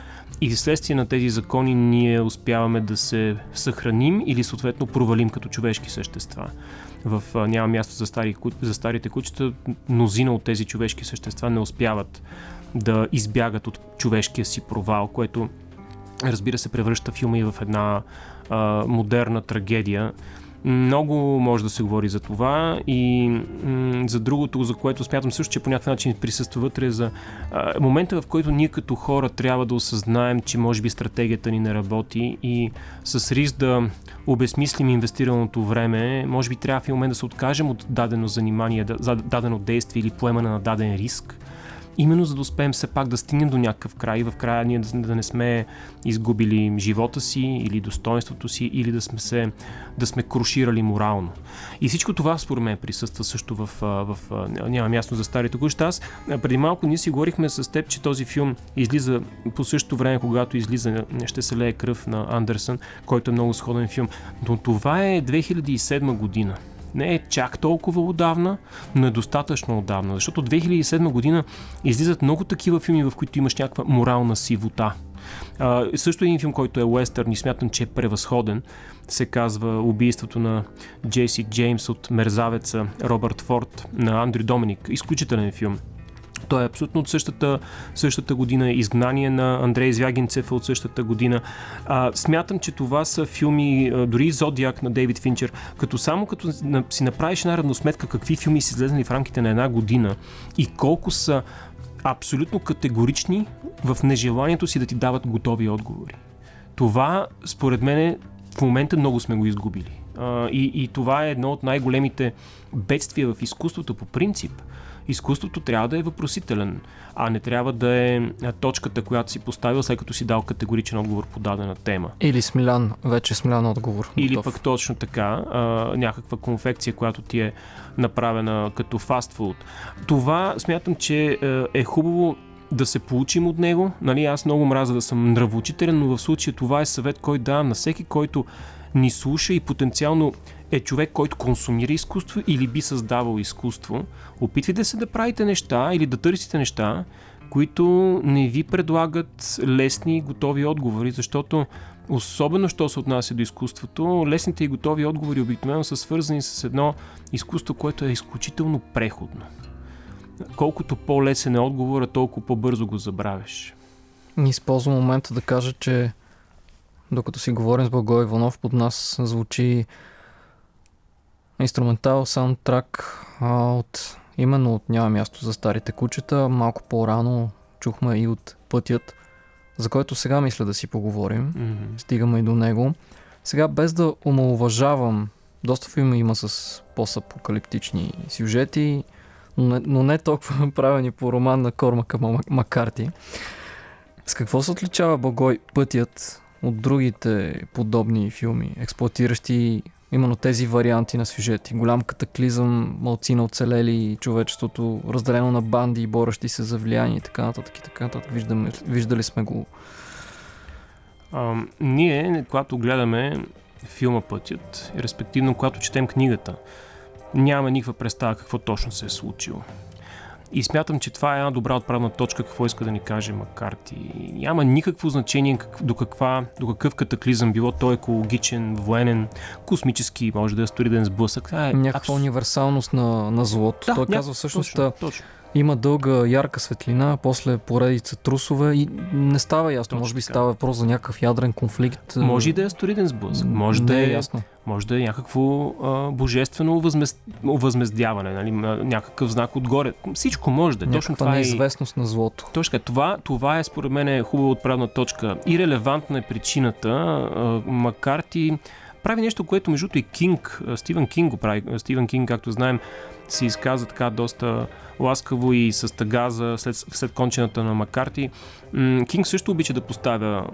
И вследствие на тези закони ние успяваме да се съхраним или съответно провалим като човешки същества. В а, няма място за, стари, за старите кучета, мнозина от тези човешки същества не успяват да избягат от човешкия си провал, което разбира се превръща филма и в една а, модерна трагедия, много може да се говори за това и м- за другото, за което смятам също, че по някакъв начин присъства вътре за а, момента, в който ние като хора трябва да осъзнаем, че може би стратегията ни не работи и с риск да обезмислим инвестираното време, може би трябва в момент да се откажем от дадено занимание, да, дадено действие или поемане на даден риск именно за да успеем все пак да стигнем до някакъв край и в края ние да, не сме изгубили живота си или достоинството си или да сме, се, да сме круширали морално. И всичко това според мен присъства също в, в, в няма място за старите кучета. Аз преди малко ние си говорихме с теб, че този филм излиза по същото време, когато излиза Ще се лее кръв на Андерсън, който е много сходен филм. Но това е 2007 година не е чак толкова отдавна, но е достатъчно отдавна. Защото 2007 година излизат много такива филми, в които имаш някаква морална сивота. А, също един филм, който е уестърн и смятам, че е превъзходен, се казва Убийството на Джейси Джеймс от Мерзавеца Робърт Форд на Андрю Доминик. Изключителен филм. Той е абсолютно от същата, същата година. Изгнание на Андрей Звягинцев е от същата година. А, смятам, че това са филми, дори Зодиак на Дейвид Финчер, като само като си направиш една равносметка какви филми са излезли в рамките на една година и колко са абсолютно категорични в нежеланието си да ти дават готови отговори. Това, според мен, в момента много сме го изгубили. И, и това е едно от най-големите бедствия в изкуството по принцип – изкуството трябва да е въпросителен, а не трябва да е точката, която си поставил, след като си дал категоричен отговор по дадена тема. Или смилян, вече смилян отговор. Или готов. пък точно така, а, някаква конфекция, която ти е направена като фастфуд. Това смятам, че е хубаво да се получим от него. Нали, аз много мраза да съм нравоучителен, но в случая това е съвет, който давам на всеки, който ни слуша и потенциално е човек, който консумира изкуство или би създавал изкуство. Опитвайте се да правите неща или да търсите неща, които не ви предлагат лесни, готови отговори, защото особено що се отнася до изкуството, лесните и готови отговори обикновено са свързани с едно изкуство, което е изключително преходно. Колкото по-лесен е отговора, толкова по-бързо го забравяш. Използвам момента да кажа, че докато си говорим с Благой Иванов, под нас звучи инструментал саундтрак от именно от Няма място за старите кучета. Малко по-рано чухме и от Пътят, за който сега мисля да си поговорим. Mm-hmm. Стигаме и до него. Сега, без да омалуважавам, доста филми има с постапокалиптични сюжети, но не, но не толкова *laughs* правени по роман на Кормака Макарти. С какво се отличава Богой пътят от другите подобни филми, експлуатиращи именно тези варианти на сюжети? Голям катаклизъм, малци на оцелели, човечеството разделено на банди и борещи се за влияние и така нататък и така нататък. Виждаме, виждали сме го. А, ние, когато гледаме филма Пътят, респективно когато четем книгата, нямаме никаква представа какво точно се е случило. И смятам, че това е една добра отправна точка, какво иска да ни каже Макарти. Няма никакво значение до, каква, до какъв катаклизъм, било то екологичен, военен, космически, може да е сториден сблъсък. Това е Някаква абс... универсалност на, на злото. Да, Той ня... казва всъщност, точно, точно. Има дълга ярка светлина, после поредица трусове и не става ясно. Точно може би така. става въпрос за някакъв ядрен конфликт. Може и да е сториден сблъсък. Може не да е е, ясно. може да е някакво а, божествено възмез... възмездяване, нали? на- някакъв знак отгоре. Всичко може да е. Точно това е. неизвестност на злото. Точно така. Това, това е според мен е хубава отправна точка. И релевантна е причината, а, Макарти прави нещо, което между и Кинг, Стивен Кинг го прави. Стивен Кинг, както знаем, се изказа така доста ласкаво и с тъга за след, след кончената на Макарти. Кинг също обича да поставя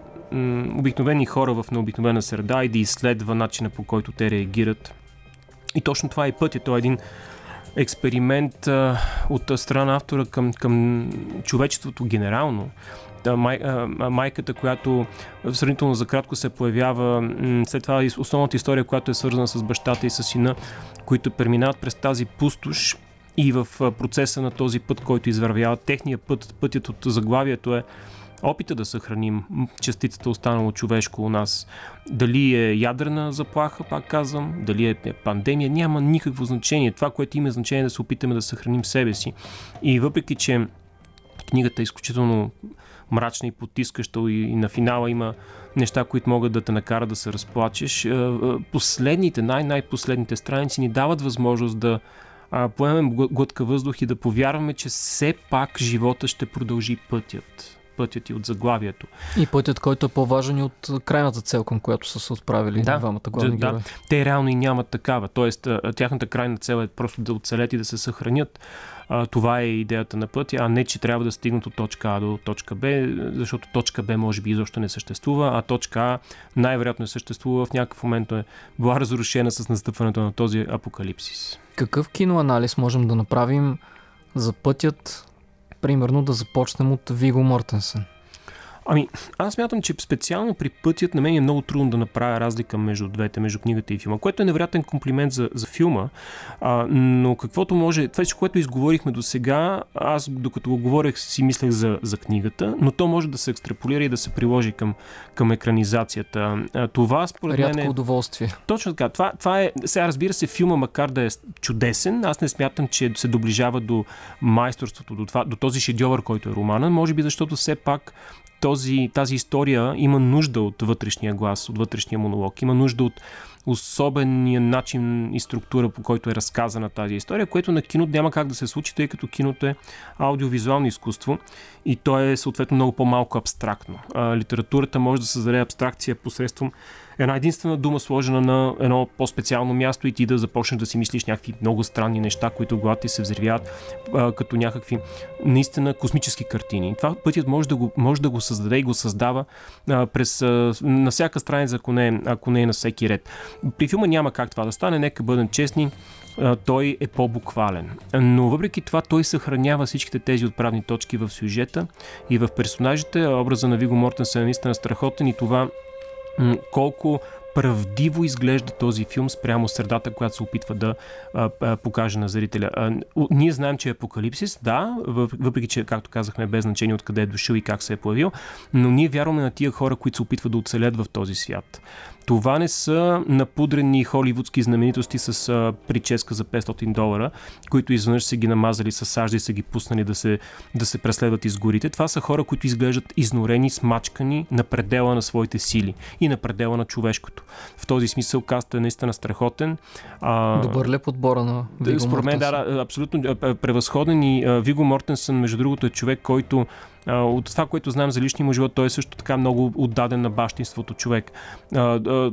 обикновени хора в необикновена среда и да изследва начина по който те реагират. И точно това е и пътя. Той е един експеримент а, от страна на автора към, към човечеството генерално. Та, май, а, майката, която сравнително за кратко се появява, след това основната история, която е свързана с бащата и с сина, които преминават през тази пустош и в процеса на този път, който извървяват. Техния път, пътят от заглавието е опита да съхраним частицата останало човешко у нас. Дали е ядрена заплаха, пак казвам, дали е е пандемия, няма никакво значение. Това, което има значение е да се опитаме да съхраним себе си. И въпреки, че книгата е изключително мрачна и потискаща и, на финала има неща, които могат да те накарат да се разплачеш, последните, най-най-последните страници ни дават възможност да а, поемем гл- глътка въздух и да повярваме, че все пак живота ще продължи пътят. Пътят и от заглавието. И пътят, който е по-важен и от крайната цел, към която са се отправили Да, двамата главни да, герои. Те реално и нямат такава. Тоест, тяхната крайна цел е просто да оцелят и да се съхранят. А, Това е идеята на пътя, а не, че трябва да стигнат от точка А до точка Б, защото точка Б може би изобщо не съществува, а точка А най-вероятно не съществува. В някакъв момент е била разрушена с настъпването на този апокалипсис. Какъв киноанализ можем да направим за пътят, примерно да започнем от Виго Мортенсен? Ами, аз смятам, че специално при пътят на мен е много трудно да направя разлика между двете, между книгата и филма, което е невероятен комплимент за, за филма, а, но каквото може, това, което изговорихме до сега, аз докато го говорех си мислех за, за книгата, но то може да се екстраполира и да се приложи към, към екранизацията. А, това според мен Рядко е... удоволствие. Точно така. Това, това е. Сега, разбира се, филма, макар да е чудесен, аз не смятам, че се доближава до майсторството, до, това, до този шедьовър, който е романа. Може би защото все пак този, тази история има нужда от вътрешния глас, от вътрешния монолог. Има нужда от особения начин и структура, по който е разказана тази история, което на кино няма как да се случи, тъй като киното е аудиовизуално изкуство и то е съответно много по-малко абстрактно. А, литературата може да създаде абстракция посредством една единствена дума сложена на едно по-специално място и ти да започнеш да си мислиш някакви много странни неща, които в главата ти се взривяват а, като някакви наистина космически картини. Това пътят може да го, може да го създаде и го създава а, през, а, на всяка страница, ако не, ако не е на всеки ред. При филма няма как това да стане, нека бъдем честни той е по-буквален. Но въпреки това той съхранява всичките тези отправни точки в сюжета и в персонажите. Образа на Виго Мортенсен е наистина страхотен и това колко правдиво изглежда този филм спрямо средата, която се опитва да а, а, покаже на зрителя. А, ние знаем, че е апокалипсис, да, въпреки че, както казахме, без значение откъде е дошъл и как се е появил, но ние вярваме на тия хора, които се опитват да оцелят в този свят. Това не са напудрени холивудски знаменитости с а, прическа за 500 долара, които изведнъж са ги намазали с сажда и са ги пуснали да се, да се преследват из горите. Това са хора, които изглеждат изнорени, смачкани на предела на своите сили и на предела на човешкото. В този смисъл каста е наистина страхотен. А, Добър ли подбора на Виго Според мен, да, абсолютно превъзходен и Виго Мортенсън, между другото, е човек, който от това, което знаем за личния му живот, той е също така много отдаден на бащинството човек.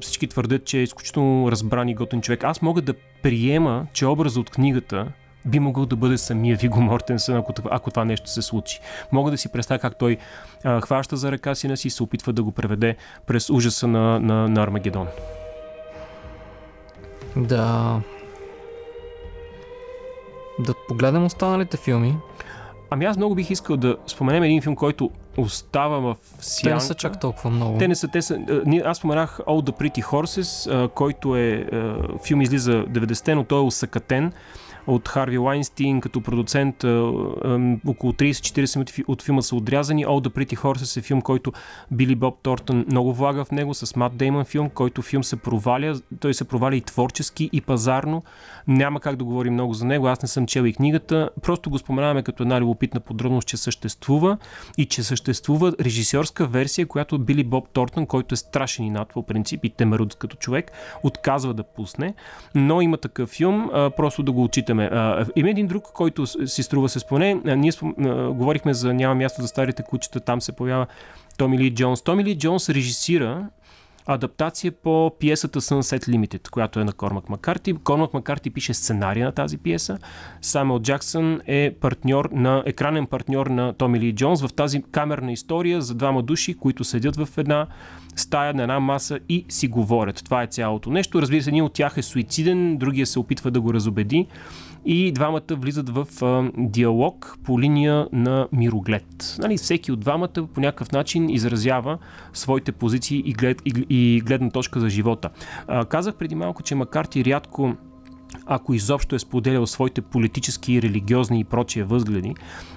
Всички твърдят, че е изключително разбран и готен човек. Аз мога да приема, че образът от книгата би могъл да бъде самия Виго Мортенсън, ако, ако това нещо се случи. Мога да си представя как той а, хваща за ръка сина си и се опитва да го преведе през ужаса на, на, на Армагедон. Да. Да погледнем останалите филми. Ами аз много бих искал да споменем един филм, който остава в сянка. Те не са чак толкова много. Те не са, те са. Аз споменах All the Pretty Horses, който е филм излиза 90-те, но той е усъкатен от Харви Лайнстин като продуцент. Около 30-40 минути от филма са отрязани. All the Pretty Horses е филм, който Били Боб Тортън много влага в него с Мат Деймън филм, който филм се проваля. Той се проваля и творчески, и пазарно. Няма как да говорим много за него. Аз не съм чел и книгата. Просто го споменаваме като една любопитна подробност, че съществува и че съществува режисьорска версия, която Били Боб Тортън, който е страшен и над по принцип и темерут като човек, отказва да пусне. Но има такъв филм, просто да го отчитаме виждаме. има един друг, който си струва се споне. ние спом... говорихме за Няма място за старите кучета, там се появява Томи Ли Джонс. Томи Ли Джонс режисира адаптация по пиесата Sunset Limited, която е на Кормак Макарти. Кормак Макарти пише сценария на тази пиеса. Самел Джаксън е партньор на, екранен партньор на Томи Ли Джонс в тази камерна история за двама души, които седят в една стая на една маса и си говорят. Това е цялото нещо. Разбира се, един от тях е суициден, другия се опитва да го разобеди и двамата влизат в а, диалог по линия на мироглед. Нали, всеки от двамата по някакъв начин изразява своите позиции и, глед, и, и гледна точка за живота. А, казах преди малко, че макар ти рядко ако изобщо е споделял своите политически, религиозни и прочие възгледи.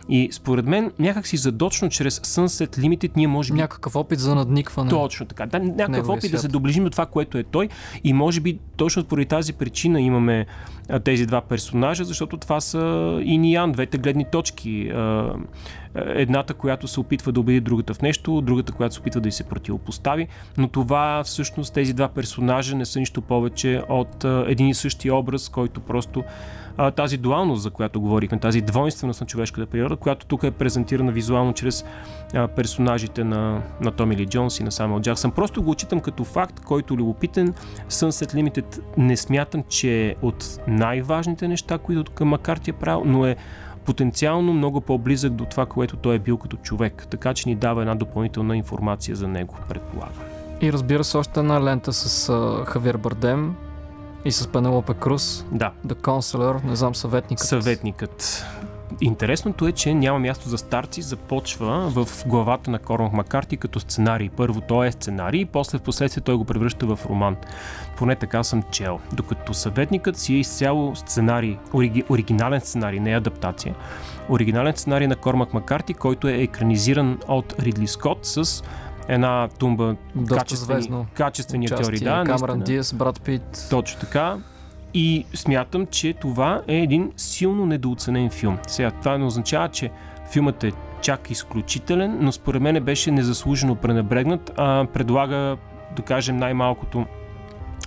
И според мен, някакси задочно чрез Sunset Limited ние може би... Някакъв опит за надникване. Точно така. Да, някакъв опит свят. да се доближим до това, което е той. И може би точно поради тази причина имаме тези два персонажа, защото това са и Ниан, двете гледни точки. Едната, която се опитва да убеди другата в нещо, другата, която се опитва да й се противопостави. Но това всъщност тези два персонажа не са нищо повече от един и същи образ, който просто тази дуалност, за която говорихме, тази двойственост на човешката природа, която тук е презентирана визуално чрез персонажите на, на Томи Ли Джонс и на Самуел Джаксън. Просто го отчитам като факт, който е любопитен. Sunset Limited не смятам, че е от най-важните неща, които Макарти е правил, но е потенциално много по-близък до това, което той е бил като човек. Така че ни дава една допълнителна информация за него, предполагам. И разбира се, още една лента с uh, Хавир Бардем, и с Пенелопе Круз. Да. The Counselor, не знам, съветникът. Съветникът. Интересното е, че няма място за старци, започва в главата на Кормак Макарти като сценарий. Първо той е сценарий, после в последствие той го превръща в роман. Поне така съм чел. Докато съветникът си е изцяло сценарий, ориги, оригинален сценарий, не адаптация. Оригинален сценарий на Кормак Макарти, който е екранизиран от Ридли Скотт с една тумба Доста качествени, качествени актьори. Да, Камеран Диас, Брат Пит. Точно така. И смятам, че това е един силно недооценен филм. Сега, това не означава, че филмът е чак изключителен, но според мен беше незаслужено пренебрегнат, а предлага, да кажем, най-малкото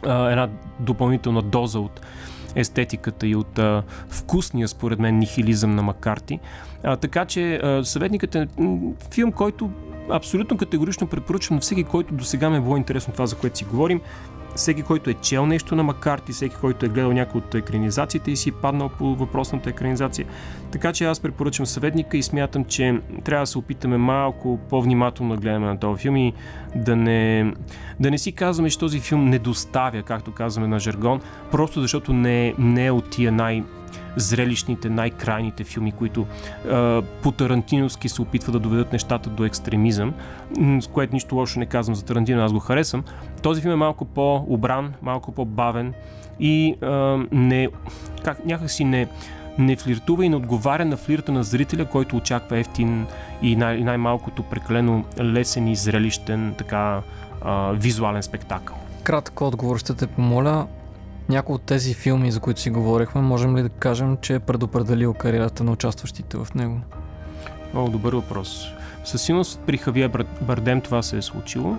а, една допълнителна доза от естетиката и от а, вкусния, според мен, нихилизъм на Макарти. А, така че а, съветникът е филм, който абсолютно категорично препоръчвам на всеки, който до сега ме е било интересно това, за което си говорим. Всеки, който е чел нещо на Макарти, всеки, който е гледал някои от екранизациите и си е паднал по въпросната екранизация. Така че аз препоръчвам съветника и смятам, че трябва да се опитаме малко по-внимателно да гледаме на този филм и да не, да не си казваме, че този филм не доставя, както казваме на жаргон, просто защото не, не е от тия най- най-зрелищните, най-крайните филми, които а, по Тарантиновски се опитва да доведат нещата до екстремизъм, с което нищо лошо не казвам за Тарантино, аз го харесвам. Този филм е малко по-обран, малко по-бавен и а, не, как, някакси не, не флиртува и не отговаря на флирта на зрителя, който очаква ефтин и най- най-малкото прекалено лесен и зрелищен така а, визуален спектакъл. Кратък отговор ще те помоля. Някои от тези филми, за които си говорихме, можем ли да кажем, че е предопределил кариерата на участващите в него? Много добър въпрос. Със сигурност при Хавия Бардем това се е случило.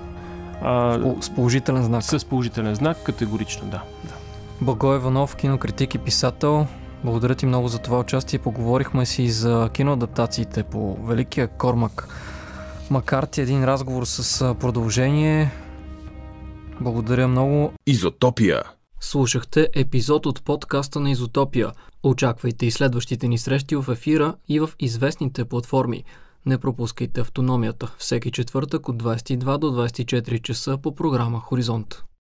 А, с положителен знак. С положителен знак, категорично, да. да. Благой Иванов, кинокритик и писател. Благодаря ти много за това участие. Поговорихме си за киноадаптациите по Великия Кормак. Макар ти един разговор с продължение. Благодаря много. Изотопия. Слушахте епизод от подкаста на Изотопия. Очаквайте и следващите ни срещи в ефира и в известните платформи. Не пропускайте автономията всеки четвъртък от 22 до 24 часа по програма Хоризонт.